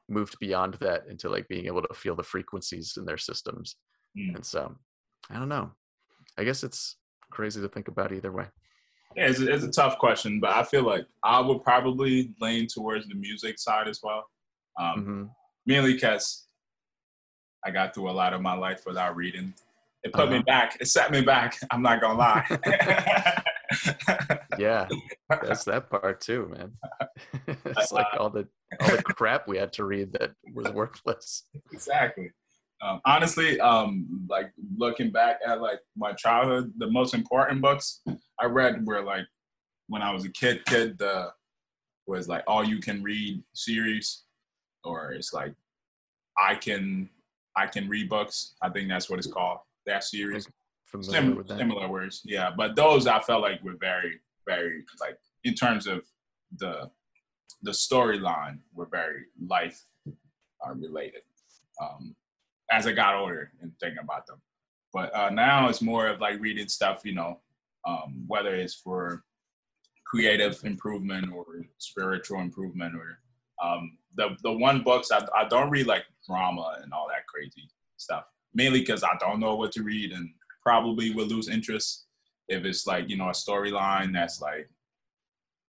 moved beyond that into like being able to feel the frequencies in their systems. Mm. And so I don't know. I guess it's crazy to think about either way. Yeah, it's a, it's a tough question, but I feel like I would probably lean towards the music side as well. Um, mm-hmm. Mainly because I got through a lot of my life without reading. It put uh-huh. me back. It set me back. I'm not gonna lie. yeah, that's that part too, man. it's like all the all the crap we had to read that was worthless. Exactly. Um, honestly, um, like looking back at like my childhood, the most important books I read were like when I was a kid. Kid, the was like all you can read series or it's like I can I can read books. I think that's what it's called. That series. Sim- that. Similar words, yeah. But those I felt like were very, very like in terms of the the storyline were very life uh, related. Um, as I got older and thinking about them, but uh, now it's more of like reading stuff, you know, um, whether it's for creative improvement or spiritual improvement or um, the the one books I, I don't read like drama and all that crazy stuff. Mainly because I don't know what to read and probably will lose interest if it's like you know a storyline that's like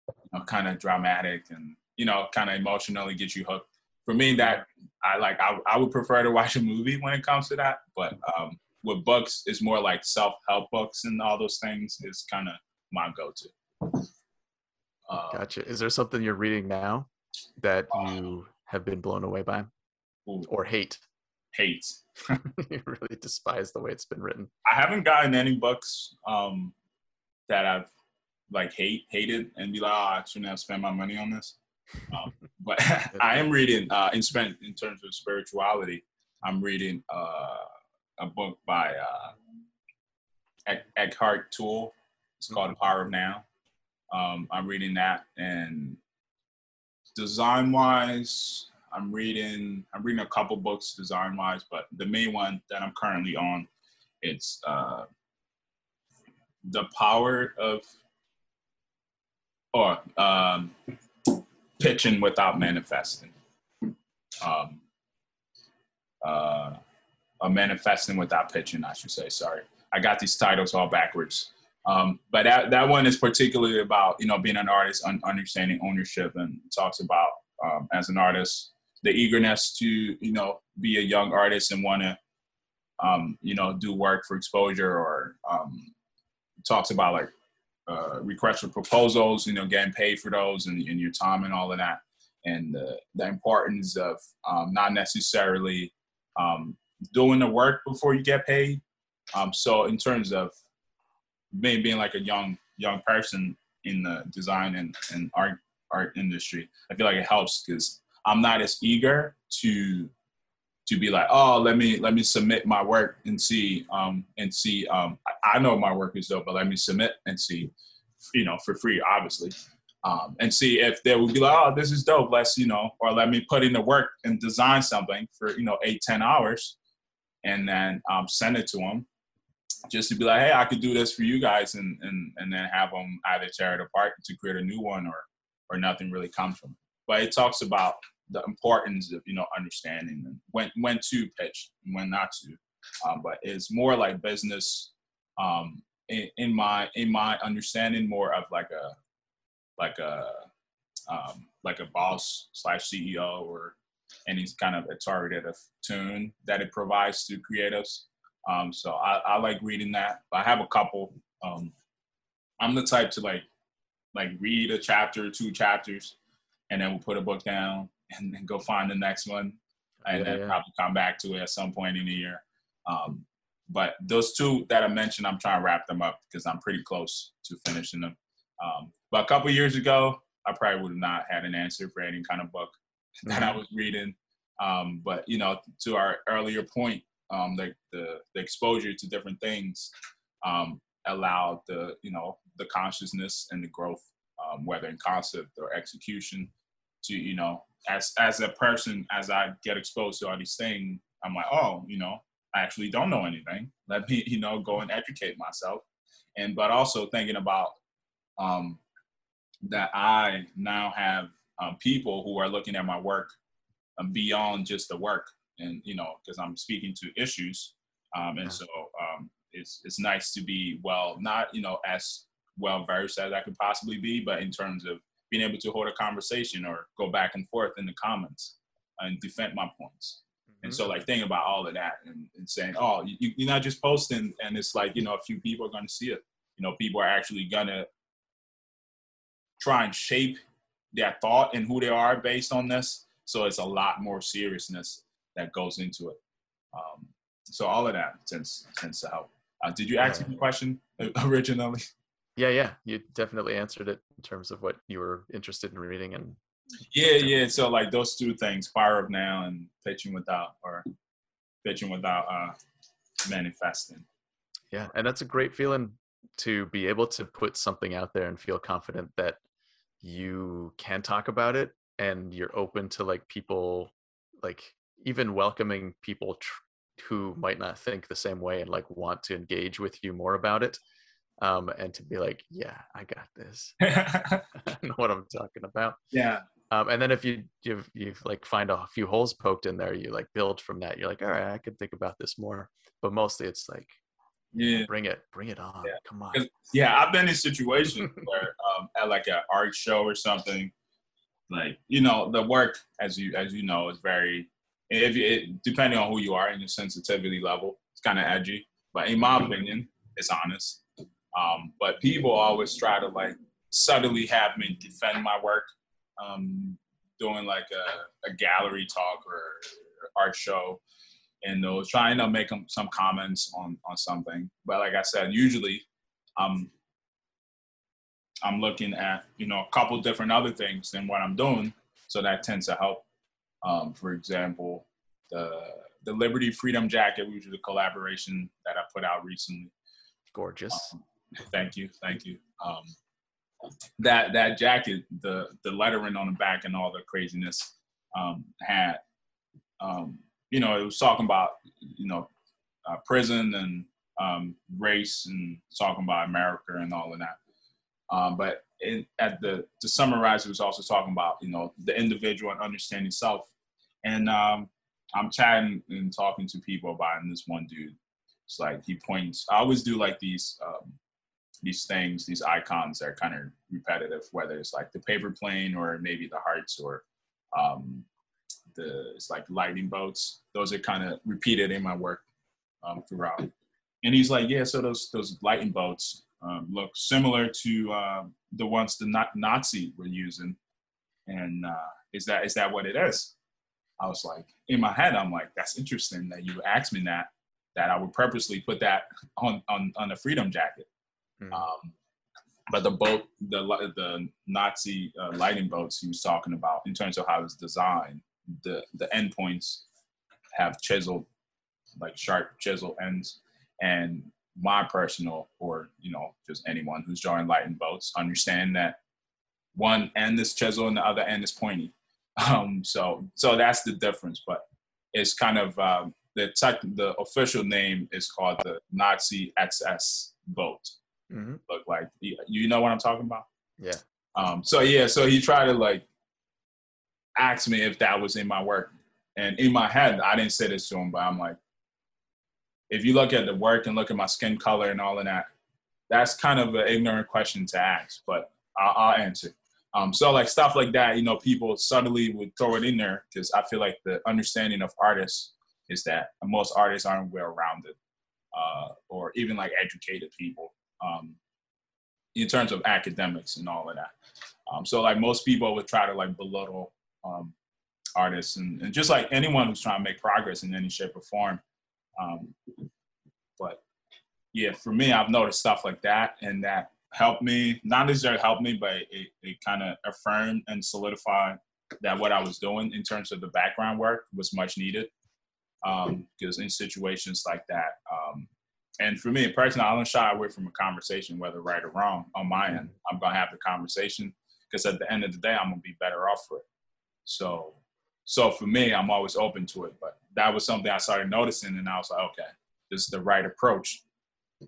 you know, kind of dramatic and you know kind of emotionally get you hooked. For me, that I like I, I would prefer to watch a movie when it comes to that. But um, with books, it's more like self help books and all those things is kind of my go to. Uh, gotcha. Is there something you're reading now? that you have been blown away by Ooh. or hate? Hate. you really despise the way it's been written. I haven't gotten any books um, that I've like hate hated and be like, oh, I shouldn't have spent my money on this. Um, but I am reading uh, in spent in terms of spirituality. I'm reading uh, a book by uh, Eckhart Tolle. It's called The Power of Now. Um, I'm reading that, and design wise, I'm reading I'm reading a couple books design wise, but the main one that I'm currently on, it's uh, the power of or um, pitching without manifesting. Um, uh, uh, manifesting without pitching, I should say. Sorry, I got these titles all backwards. Um, but that, that one is particularly about you know being an artist, un- understanding ownership, and talks about um, as an artist the eagerness to you know be a young artist and want to um, you know do work for exposure, or um, talks about like uh, requests for proposals, you know, getting paid for those and, and your time and all of that, and the, the importance of um, not necessarily um, doing the work before you get paid. Um, so in terms of being being like a young young person in the design and, and art art industry, I feel like it helps because I'm not as eager to to be like, oh, let me let me submit my work and see um and see um I, I know my work is dope, but let me submit and see, you know, for free, obviously. Um, and see if they would be like, oh, this is dope. Let's, you know, or let me put in the work and design something for, you know, eight, ten hours and then um, send it to them just to be like, hey, I could do this for you guys, and and and then have them either tear it apart to create a new one, or or nothing really comes from it. But it talks about the importance of you know understanding and when when to pitch and when not to. Um, but it's more like business um, in, in my in my understanding, more of like a like a um, like a boss slash CEO or any kind of a targeted tune that it provides to creatives. Um, so I, I, like reading that. I have a couple. Um, I'm the type to like like read a chapter, two chapters, and then we'll put a book down and then go find the next one, and yeah, then yeah. probably come back to it at some point in the year. Um, but those two that I mentioned, I'm trying to wrap them up because I'm pretty close to finishing them. Um, but a couple years ago, I probably would have not had an answer for any kind of book that I mm-hmm. was reading. Um, but you know, to our earlier point, um, the, the, the exposure to different things um, allowed the you know the consciousness and the growth, um, whether in concept or execution, to you know as as a person as I get exposed to all these things, I'm like, oh, you know, I actually don't know anything. Let me you know go and educate myself, and but also thinking about um, that I now have um, people who are looking at my work um, beyond just the work, and you know, because I'm speaking to issues, um, and so um, it's it's nice to be well, not you know as well versed as I could possibly be, but in terms of being able to hold a conversation or go back and forth in the comments and defend my points. Mm-hmm. And so, like, thinking about all of that and, and saying, oh, you, you're not just posting, and it's like, you know, a few people are going to see it. You know, people are actually going to try and shape their thought and who they are based on this. So it's a lot more seriousness that goes into it. Um, so all of that tends tends to help. Uh, did you ask me a question originally? Yeah, yeah, you definitely answered it in terms of what you were interested in reading and. Yeah, yeah. So like those two things, Power of Now and pitching without, or pitching without uh, manifesting. Yeah, and that's a great feeling to be able to put something out there and feel confident that you can talk about it and you're open to like people like even welcoming people tr- who might not think the same way and like want to engage with you more about it um and to be like yeah i got this. I know what i'm talking about. Yeah. Um and then if you you've you've like find a few holes poked in there you like build from that you're like all right i could think about this more. But mostly it's like yeah. Bring it bring it on yeah. come on. Yeah i've been in situations where um at like an art show or something like you know the work as you as you know is very if it, depending on who you are and your sensitivity level it's kind of edgy. But in my opinion it's honest um, but people always try to like subtly have me defend my work um, doing like a, a gallery talk or, art show and those trying to make them some comments on on something. But like I said, usually I'm I'm looking at you know a couple different other things than what I'm doing, so that tends to help. Um, for example, the the Liberty Freedom Jacket, which is a collaboration that I put out recently. Gorgeous. Um, thank you, thank you. Um, that that jacket, the the lettering on the back and all the craziness um, had um, you know, it was talking about, you know, uh, prison and um, race and talking about America and all of that. Um, but at the to summarize, it was also talking about you know the individual and understanding self. And um, I'm chatting and talking to people about and this one dude. It's like he points. I always do like these um, these things, these icons that are kind of repetitive, whether it's like the paper plane or maybe the hearts or um, the it's like lightning boats. Those are kind of repeated in my work um, throughout. And he's like, yeah, so those those lightning boats um, look similar to uh, the ones the Nazi were using. And uh, is that is that what it is? I was like, in my head, I'm like, that's interesting that you asked me that. That I would purposely put that on on on a freedom jacket. Mm. Um, but the boat, the the Nazi uh, lighting boats he was talking about, in terms of how it's designed, the the endpoints have chiseled, like sharp chisel ends, and my personal or you know just anyone who's drawing lighting boats understand that one end is chisel and the other end is pointy. Um, so so that's the difference, but it's kind of um, the tech, the official name is called the Nazi XS boat mm-hmm. look like. You know what I'm talking about? Yeah. Um, so yeah, so he tried to like ask me if that was in my work, and in my head, I didn't say this to him, but I'm like, if you look at the work and look at my skin color and all of that, that's kind of an ignorant question to ask, but I'll, I'll answer. Um, so like stuff like that, you know, people subtly would throw it in there because I feel like the understanding of artists is that most artists aren't well rounded, uh, or even like educated people um, in terms of academics and all of that. Um, so like most people would try to like belittle um, artists and, and, just like anyone who's trying to make progress in any shape or form. Um, but yeah, for me, I've noticed stuff like that and that helped me, not necessarily helped me, but it, it kind of affirmed and solidified that what I was doing in terms of the background work was much needed. Because um, in situations like that, um, and for me personally, I don't shy away from a conversation, whether right or wrong. On my mm-hmm. end, I'm gonna have the conversation because at the end of the day, I'm gonna be better off for it. So, so for me, I'm always open to it. But that was something I started noticing, and I was like, okay, this is the right approach.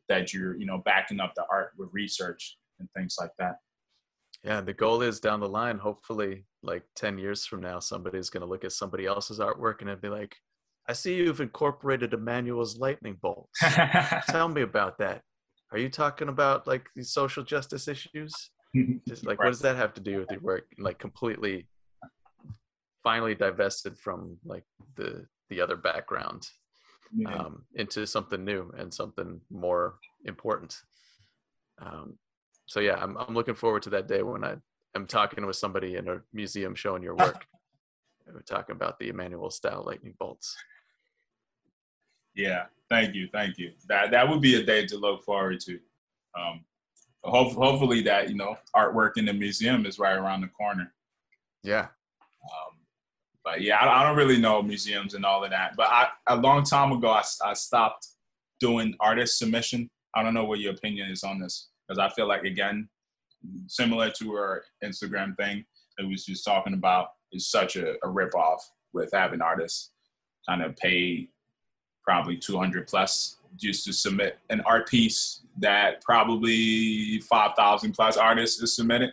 That you're, you know, backing up the art with research and things like that. Yeah, the goal is down the line. Hopefully, like ten years from now, somebody's gonna look at somebody else's artwork and be like, I see you've incorporated Emmanuel's lightning bolts. Tell me about that. Are you talking about like these social justice issues? Just like right. what does that have to do with your work? Like completely finally divested from like the the other background yeah. um, into something new and something more important. Um, so yeah, I'm I'm looking forward to that day when I am talking with somebody in a museum showing your work. We're talking about the Emmanuel style lightning bolts. Yeah, thank you, thank you. That that would be a day to look forward to. Um, hope, hopefully that you know artwork in the museum is right around the corner. Yeah. Um, but yeah, I, I, don't really know museums and all of that. But I, a long time ago, I, I stopped doing artist submission. I don't know what your opinion is on this because I feel like again, similar to our Instagram thing that we was just talking about, is such a, a rip off with having artists kind of pay probably 200 plus just to submit an art piece that probably 5,000 plus artists is submitted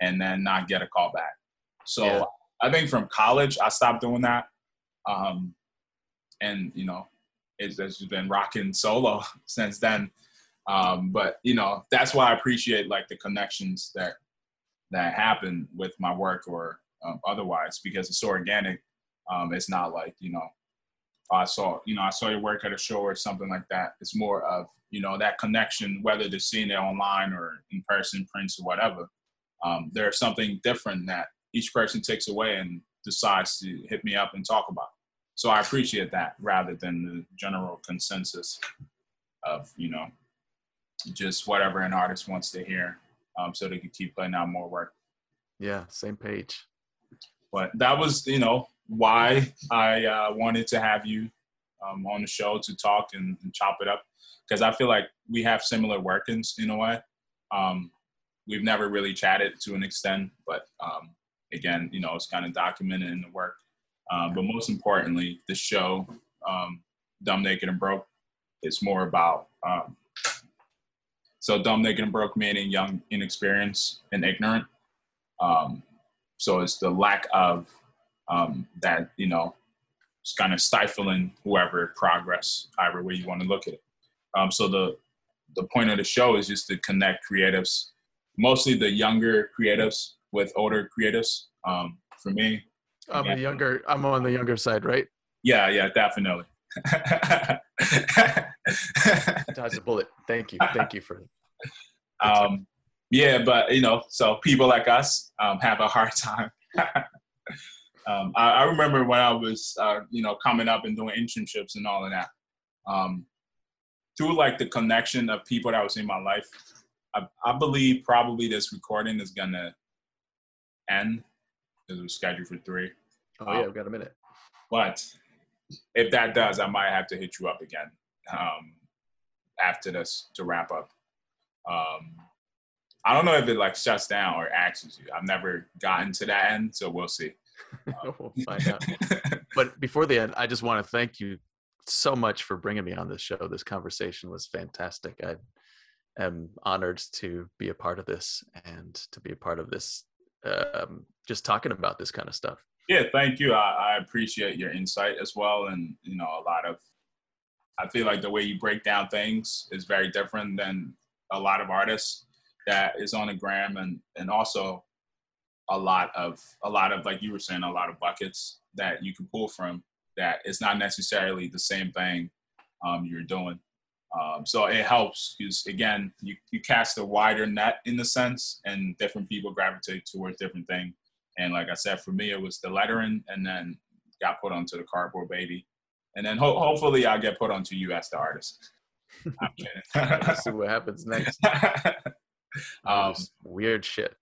and then not get a call back. So yeah. I think from college, I stopped doing that. Um, and, you know, it's, it's been rocking solo since then. Um, but, you know, that's why I appreciate like the connections that, that happen with my work or um, otherwise because it's so organic. Um, it's not like, you know, I saw, you know, I saw your work at a show or something like that. It's more of, you know, that connection, whether they're seeing it online or in person, prints or whatever. Um, there's something different that each person takes away and decides to hit me up and talk about. So I appreciate that rather than the general consensus of, you know, just whatever an artist wants to hear um, so they can keep putting out more work. Yeah, same page. But that was, you know, why I uh, wanted to have you um, on the show to talk and, and chop it up because I feel like we have similar workings in a way. Um, we've never really chatted to an extent, but um, again, you know, it's kind of documented in the work. Um, but most importantly, the show, um, Dumb Naked and Broke, it's more about um, so dumb, naked, and broke meaning young, inexperienced, and ignorant. So it's the lack of um, that, you know, it's kind of stifling whoever progress, however way you want to look at it. Um, so the the point of the show is just to connect creatives, mostly the younger creatives with older creatives. Um, for me, I'm a younger. I'm on the younger side, right? Yeah, yeah, definitely. Dodge a bullet. Thank you. Thank you for. Um, yeah, but you know, so people like us um, have a hard time. um, I, I, remember when I was, uh, you know, coming up and doing internships and all of that. Um, through like the connection of people that was in my life, I, I believe probably this recording is gonna end because it was scheduled for three. Oh yeah, um, we've got a minute. But if that does, I might have to hit you up again um, after this to wrap up. Um, I don't know if it like shuts down or axes you. I've never gotten to that end, so we'll see. we'll find out. but before the end, I just want to thank you so much for bringing me on this show. This conversation was fantastic. I am honored to be a part of this and to be a part of this, um, just talking about this kind of stuff. Yeah, thank you. I, I appreciate your insight as well, and you know, a lot of. I feel like the way you break down things is very different than a lot of artists that is on the gram, and and also a lot of a lot of like you were saying, a lot of buckets that you can pull from. That it's not necessarily the same thing um, you're doing. Um, so it helps because again, you, you cast a wider net in the sense, and different people gravitate towards different things. And like I said, for me, it was the lettering, and then got put onto the cardboard baby, and then ho- hopefully I'll get put onto you as the artist. I'm kidding. see what happens next. um, weird shit.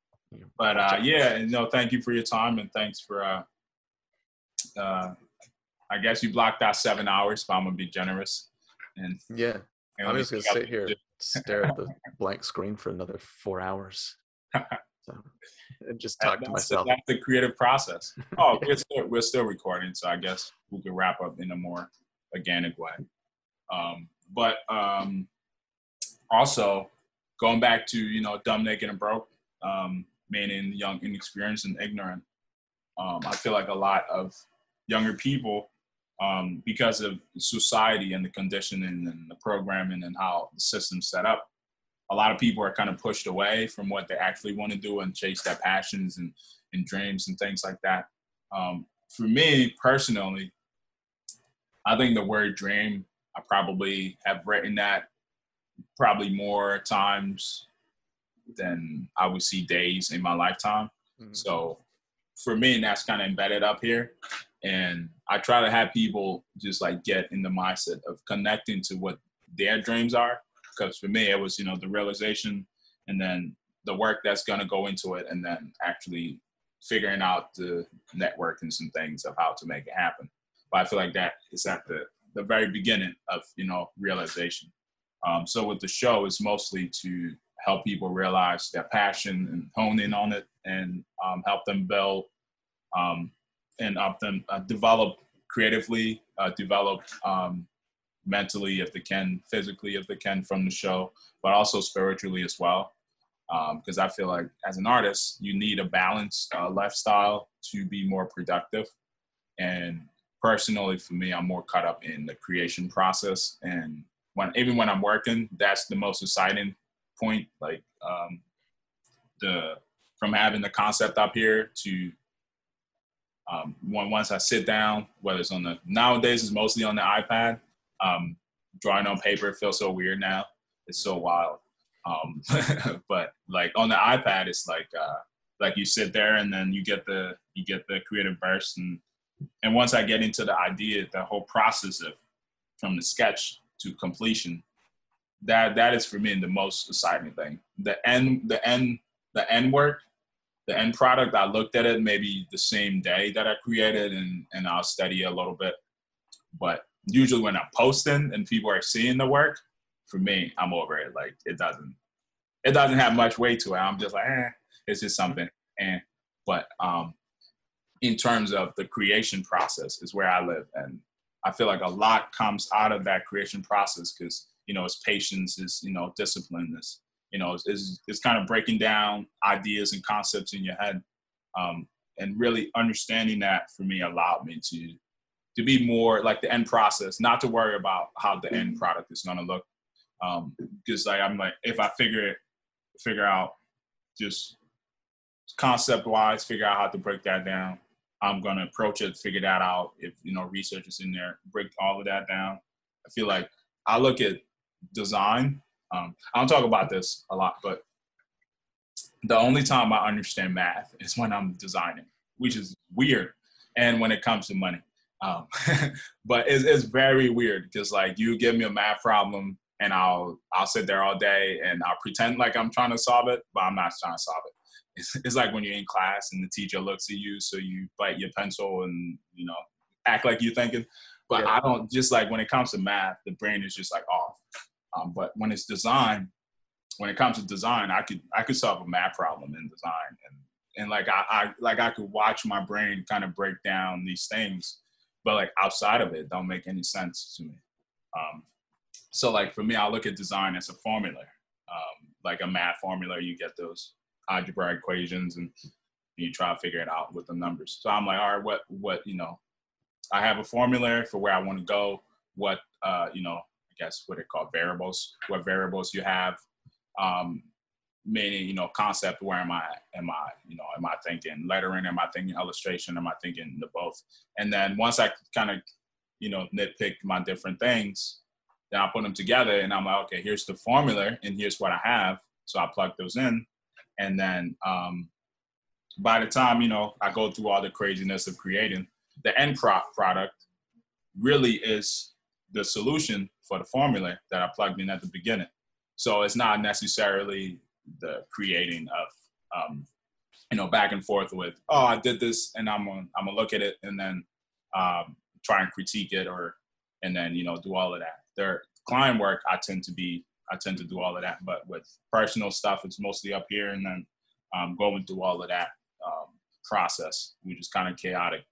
But uh, yeah, and, you thank you for your time, and thanks for. Uh, uh, I guess you blocked out seven hours, but I'm gonna be generous. And yeah, and I'm just gonna sit here, stare at the blank screen for another four hours. So, and just talk to myself. that's the creative process. Oh, we're still, we're still recording, so I guess we could wrap up in a more organic way. Um, but um, also going back to you know dumb, naked, and broke, um, meaning young, inexperienced, and ignorant. Um, I feel like a lot of younger people, um, because of society and the conditioning and the programming and how the system's set up, a lot of people are kind of pushed away from what they actually want to do and chase their passions and, and dreams and things like that. Um, for me personally, I think the word dream, I probably have written that probably more times than I would see days in my lifetime. Mm-hmm. So for me, that's kind of embedded up here. And I try to have people just like get in the mindset of connecting to what their dreams are because for me it was you know the realization and then the work that's going to go into it and then actually figuring out the network and some things of how to make it happen but i feel like that is at the the very beginning of you know realization um, so with the show it's mostly to help people realize their passion and hone in on it and um, help them build um, and help them uh, develop creatively uh, develop um, mentally if they can, physically if they can from the show, but also spiritually as well. Because um, I feel like as an artist, you need a balanced uh, lifestyle to be more productive. And personally, for me, I'm more caught up in the creation process. And when even when I'm working, that's the most exciting point. Like um, the from having the concept up here to um, once I sit down, whether it's on the nowadays it's mostly on the iPad, um, drawing on paper feels so weird now. It's so wild. Um, but like on the iPad, it's like uh, like you sit there and then you get the you get the creative burst and and once I get into the idea, the whole process of from the sketch to completion, that that is for me the most exciting thing. The end the end the end work, the end product. I looked at it maybe the same day that I created and and I'll study a little bit, but usually when I'm posting and people are seeing the work, for me, I'm over it. Like it doesn't it doesn't have much weight to it. I'm just like, eh, it's just something. And but um in terms of the creation process is where I live and I feel like a lot comes out of that creation process because you know it's patience, is you know discipline, is you know is it's kind of breaking down ideas and concepts in your head, um, and really understanding that for me allowed me to to be more like the end process, not to worry about how the end product is going to look, because um, like I'm like if I figure it figure out just concept wise, figure out how to break that down. I'm gonna approach it, figure that out. If you know research is in there, break all of that down. I feel like I look at design. Um, I don't talk about this a lot, but the only time I understand math is when I'm designing, which is weird. And when it comes to money, um, but it's, it's very weird because like you give me a math problem and I'll I'll sit there all day and I'll pretend like I'm trying to solve it, but I'm not trying to solve it. It's, it's like when you're in class and the teacher looks at you, so you bite your pencil and you know act like you're thinking. But yeah. I don't just like when it comes to math, the brain is just like off. Um, but when it's design, when it comes to design, I could I could solve a math problem in design, and and like I, I like I could watch my brain kind of break down these things, but like outside of it, don't make any sense to me. Um, so like for me, I look at design as a formula, um, like a math formula. You get those algebra equations and you try to figure it out with the numbers. So I'm like, all right, what what you know, I have a formula for where I want to go. What uh, you know, I guess what it called variables. What variables you have, um, meaning you know, concept. Where am I? Am I you know, am I thinking lettering? Am I thinking illustration? Am I thinking the both? And then once I kind of you know nitpick my different things then I put them together and I'm like, okay, here's the formula and here's what I have. So I plug those in. And then um, by the time, you know, I go through all the craziness of creating, the end pro- product really is the solution for the formula that I plugged in at the beginning. So it's not necessarily the creating of, um, you know, back and forth with, oh, I did this and I'm gonna, I'm gonna look at it and then um, try and critique it or, and then, you know, do all of that their client work, I tend to be, I tend to do all of that. But with personal stuff, it's mostly up here, and then um, going through all of that um, process, which is kind of chaotic.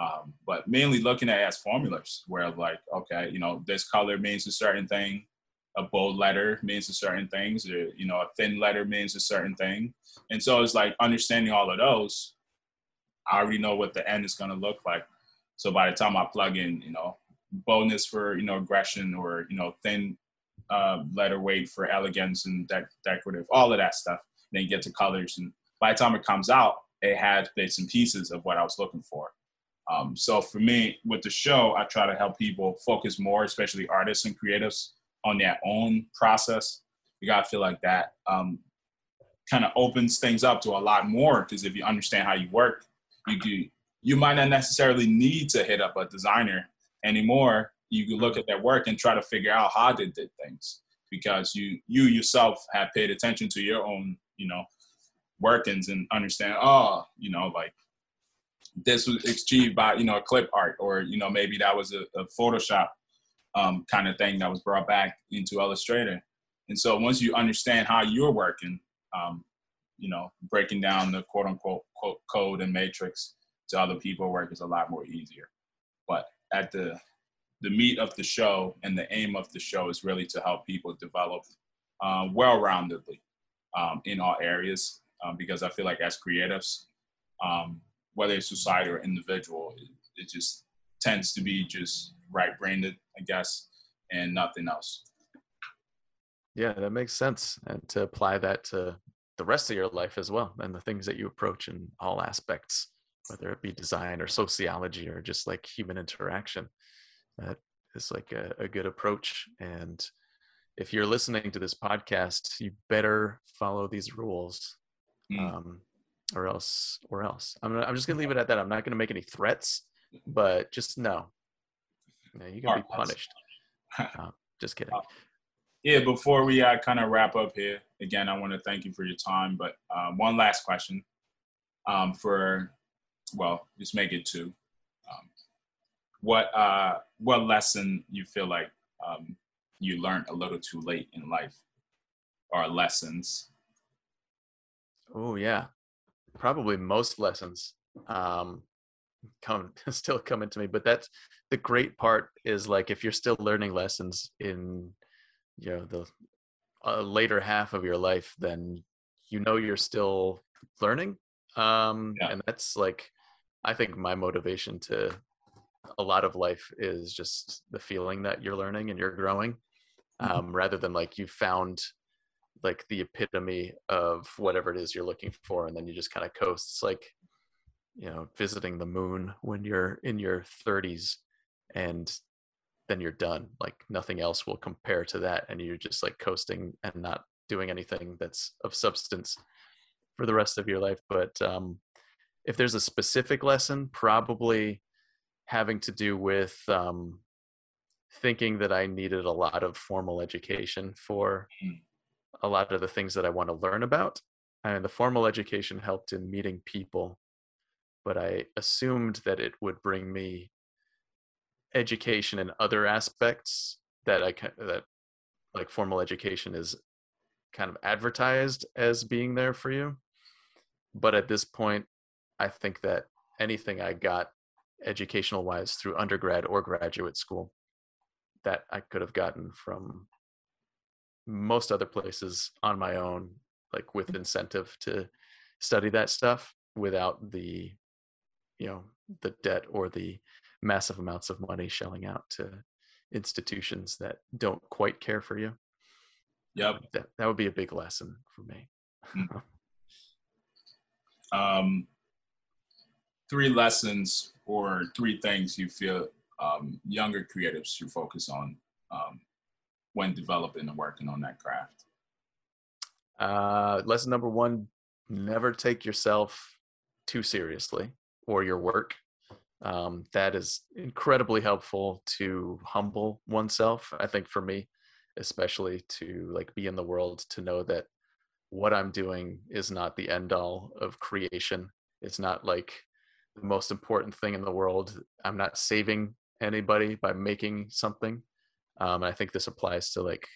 Um, but mainly looking at as formulas, where like, okay, you know, this color means a certain thing, a bold letter means a certain things, or you know, a thin letter means a certain thing, and so it's like understanding all of those. I already know what the end is going to look like. So by the time I plug in, you know, boldness for you know aggression or you know thin uh, letter weight for elegance and decorative, all of that stuff. And then you get to colors, and by the time it comes out, it had bits and pieces of what I was looking for. Um, so for me, with the show, I try to help people focus more, especially artists and creatives, on their own process. You gotta feel like that um, kind of opens things up to a lot more because if you understand how you work, you do. You might not necessarily need to hit up a designer anymore you can look at their work and try to figure out how they did things because you you yourself have paid attention to your own you know workings and understand oh you know like this was achieved by you know a clip art or you know maybe that was a, a photoshop um, kind of thing that was brought back into illustrator. And so once you understand how you're working um, you know breaking down the quote unquote quote code and matrix to other people work is a lot more easier. But at the the meat of the show and the aim of the show is really to help people develop uh, well-roundedly um, in all areas um, because I feel like as creatives, um, whether it's society or individual, it, it just tends to be just right-brained, I guess, and nothing else. Yeah, that makes sense, and to apply that to the rest of your life as well, and the things that you approach in all aspects whether it be design or sociology or just like human interaction. That is like a, a good approach. And if you're listening to this podcast, you better follow these rules. Mm. Um, or else, or else. I'm, I'm just gonna leave it at that. I'm not gonna make any threats, but just know, you know you're gonna be punished. Uh, just kidding. Uh, yeah, before we uh, kind of wrap up here, again, I want to thank you for your time. But um, one last question um, for well, just make it two. Um, what uh, what lesson you feel like um, you learned a little too late in life, or lessons? Oh yeah, probably most lessons. Um, come still coming to me but that's the great part is like if you're still learning lessons in you know the uh, later half of your life then you know you're still learning um Yeah. and that's like i think my motivation to a lot of life is just the feeling that you're learning and you're growing Mhm. um rather than like you found like the epitome of whatever it is you're looking for and then you just kind of coast it's like you know visiting the moon when you're in your 30s and then you're done like nothing else will compare to that and you're just like coasting and not doing anything that's of substance for the rest of your life but um if there's a specific lesson probably having to do with um thinking that i needed a lot of formal education for Mm. A lot of the things that i want to learn about and the formal education helped in meeting people but i assumed that it would bring me education in other aspects that I that like formal education is kind of advertised as being there for you. But at this point, I think that anything I got educational wise through undergrad or graduate school that I could have gotten from most other places on my own, like with incentive to study that stuff without the, you know, the debt or the massive amounts of money shelling out to institutions that don't quite care for you. Yep. That that would be a big lesson for me. Um, three lessons or three things you feel um, younger creatives should focus on um, when developing and working on that craft. Uh, lesson number one: never take yourself too seriously or your work. Um, that is incredibly helpful to humble oneself. I think for me, especially to like be in the world to know that what I'm doing is not the end all of creation. It's not like the most important thing in the world. I'm not saving anybody by making something. Um, and I think this applies to like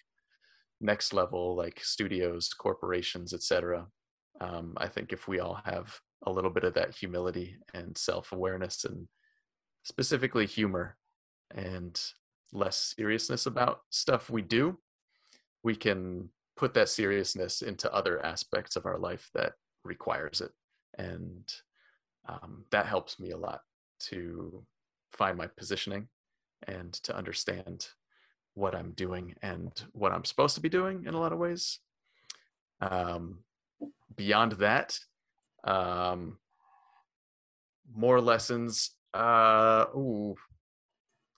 next level, like studios, corporations, etc. Um, I think if we all have a little bit of that humility and self awareness and specifically humor and less seriousness about stuff we do, we can put that seriousness into other aspects of our life that requires it. And um, that helps me a lot to find my positioning and to understand what I'm doing and what I'm supposed to be doing in a lot of ways. Um, beyond that, um, more lessons. Uh, ooh,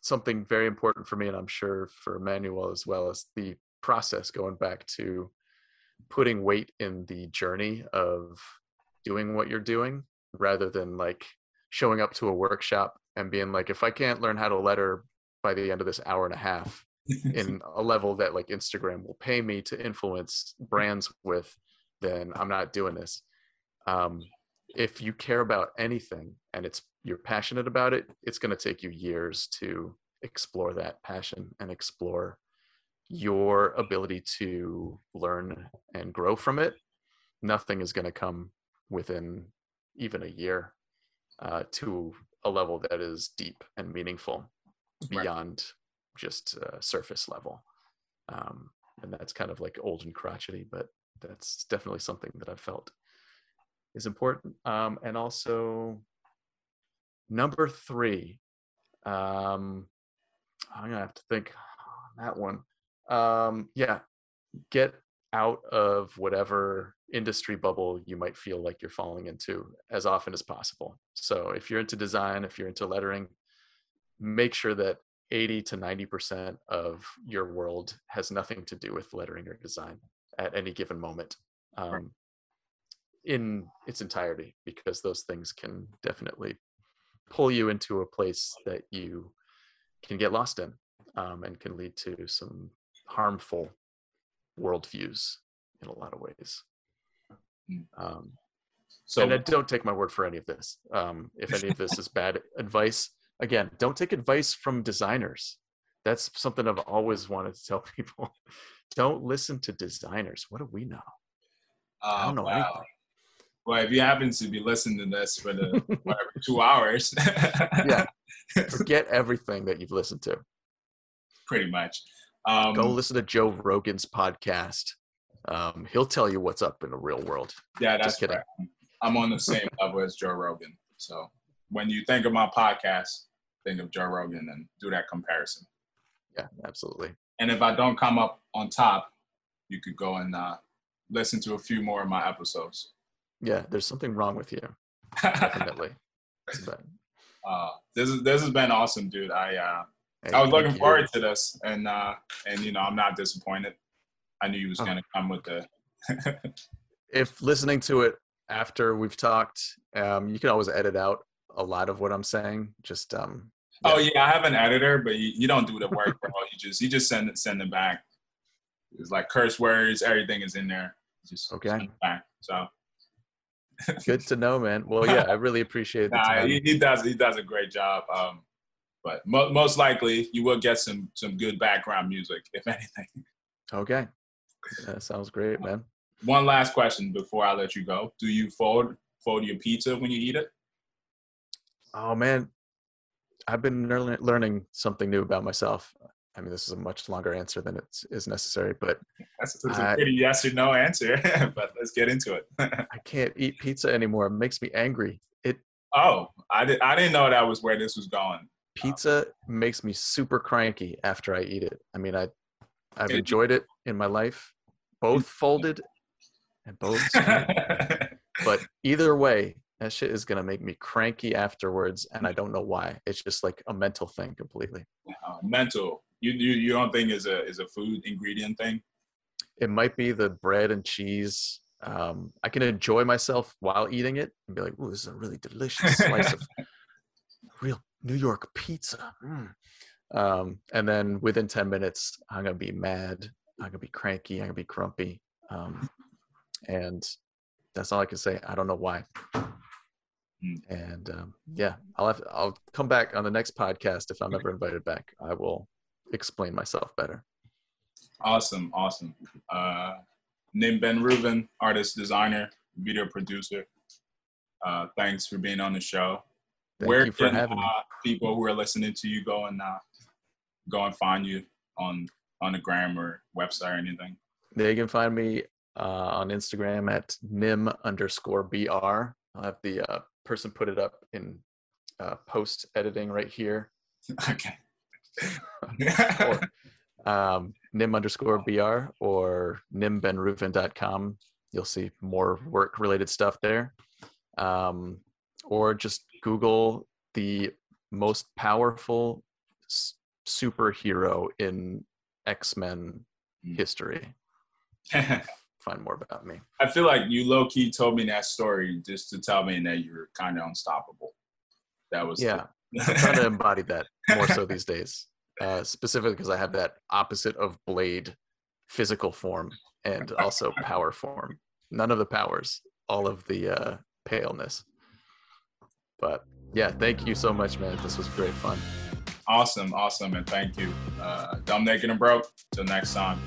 something very important for me, and I'm sure for Emmanuel as well, is the process going back to putting weight in the journey of doing what you're doing rather than like showing up to a workshop and being like, if I can't learn how to letter by the end of this hour and a half in a level that like Instagram will pay me to influence brands with, then I'm not doing this. Um, if you care about anything and it's you're passionate about it, it's going to take you years to explore that passion and explore your ability to learn and grow from it. Nothing is going to come within even a year uh, to a level that is deep and meaningful beyond just uh, surface level. Um, and that's kind of like old and crotchety, but that's definitely something that I've felt is important. Um, and also, number three, um, I'm gonna have to think on that one. Um, yeah, get out of whatever industry bubble you might feel like you're falling into as often as possible. So if you're into design, if you're into lettering, make sure that 80 to 90% of your world has nothing to do with lettering or design at any given moment um, in its entirety, because those things can definitely pull you into a place that you can get lost in um, and can lead to some harmful worldviews in a lot of ways. Mm. Um, So and then don't take my word for any of this. Um, if any of this is bad advice, again, don't take advice from designers. That's something I've always wanted to tell people. don't listen to designers. What do we know? I uh, don't know wow. anything. Well, if you happen to be listening to this for the whatever two hours, yeah, forget everything that you've listened to. Pretty much. Um, Go listen to Joe Rogan's podcast. Um, he'll tell you what's up in the real world. Yeah, that's Just kidding. right. I'm on the same level as Joe Rogan. So when you think of my podcast, think of Joe Rogan and do that comparison. Yeah, absolutely. And if I don't come up on top, you could go and uh, listen to a few more of my episodes. Yeah, there's something wrong with you. Definitely. But, uh, this is this has been awesome, dude. I uh, hey, I was looking you. forward to this, and uh, and you know I'm not disappointed. I knew you was Oh. gonna come with the. If listening to it after we've talked, um, you can always edit out a lot of what I'm saying. Just um, oh yeah, I have an editor, but you, you don't do the work, bro. You just you just send it send it back. It's like curse words, everything is in there. Just Okay. send it back. So good to know, man. Well, yeah, I really appreciate the nah, he, he does he does a great job. Um, but mo- most likely you will get some some good background music, if anything. Okay, that sounds great, man. One last question before I let you go: Do you fold fold your pizza when you eat it? Oh man, I've been learning something new about myself. I mean, this is a much longer answer than it is necessary, but That's, that's a pretty yes or no answer, but let's get into it. I can't eat pizza anymore. It makes me angry. It oh, I, did, I didn't know that was where this was going. Oh. pizza makes me super cranky after I eat it. I mean, I I've It- enjoyed it in my life, both folded and both. but either way, that shit is gonna make me cranky afterwards, and I don't know why. It's just like a mental thing completely. Uh, mental. You, you you don't think is a is a food ingredient thing? It might be the bread and cheese. Um, I can enjoy myself while eating it and be like, "Ooh, this is a really delicious slice of real New York pizza." Mm. Um, and then within ten minutes, I'm gonna be mad. I'm gonna be cranky. I'm gonna be grumpy. Um, and that's all I can say. I don't know why. Mm. And um, yeah, I'll have I'll come back on the next podcast if I'm ever invited back. I will explain myself better. Awesome, awesome. Uh, Nim Ben-Reuven, artist, designer, video producer. Uh, thanks for being on the show. Thank Where you for can having uh, people who are listening to you go and uh, go and find you on on the gram or website or anything? They can find me uh, on Instagram at nim underscore br. I'll have the uh, person put it up in uh, post editing right here. okay. Or um, nim underscore br or nimbenreuven.com. You'll see more work related stuff there. Um, or just Google the most powerful s- superhero in X Men Mm. history. Find more about me. I feel like you low key told me that story just to tell me that you're kind of unstoppable. That was Yeah, I'm trying to embody that more so these days. Uh, specifically because I have that opposite of Blade physical form and also power form. None of the powers, all of the uh, paleness. But yeah, thank you so much, man. This was great fun. awesome, awesome, and thank you. Uh, Dumb Naked and Broke. Till next time.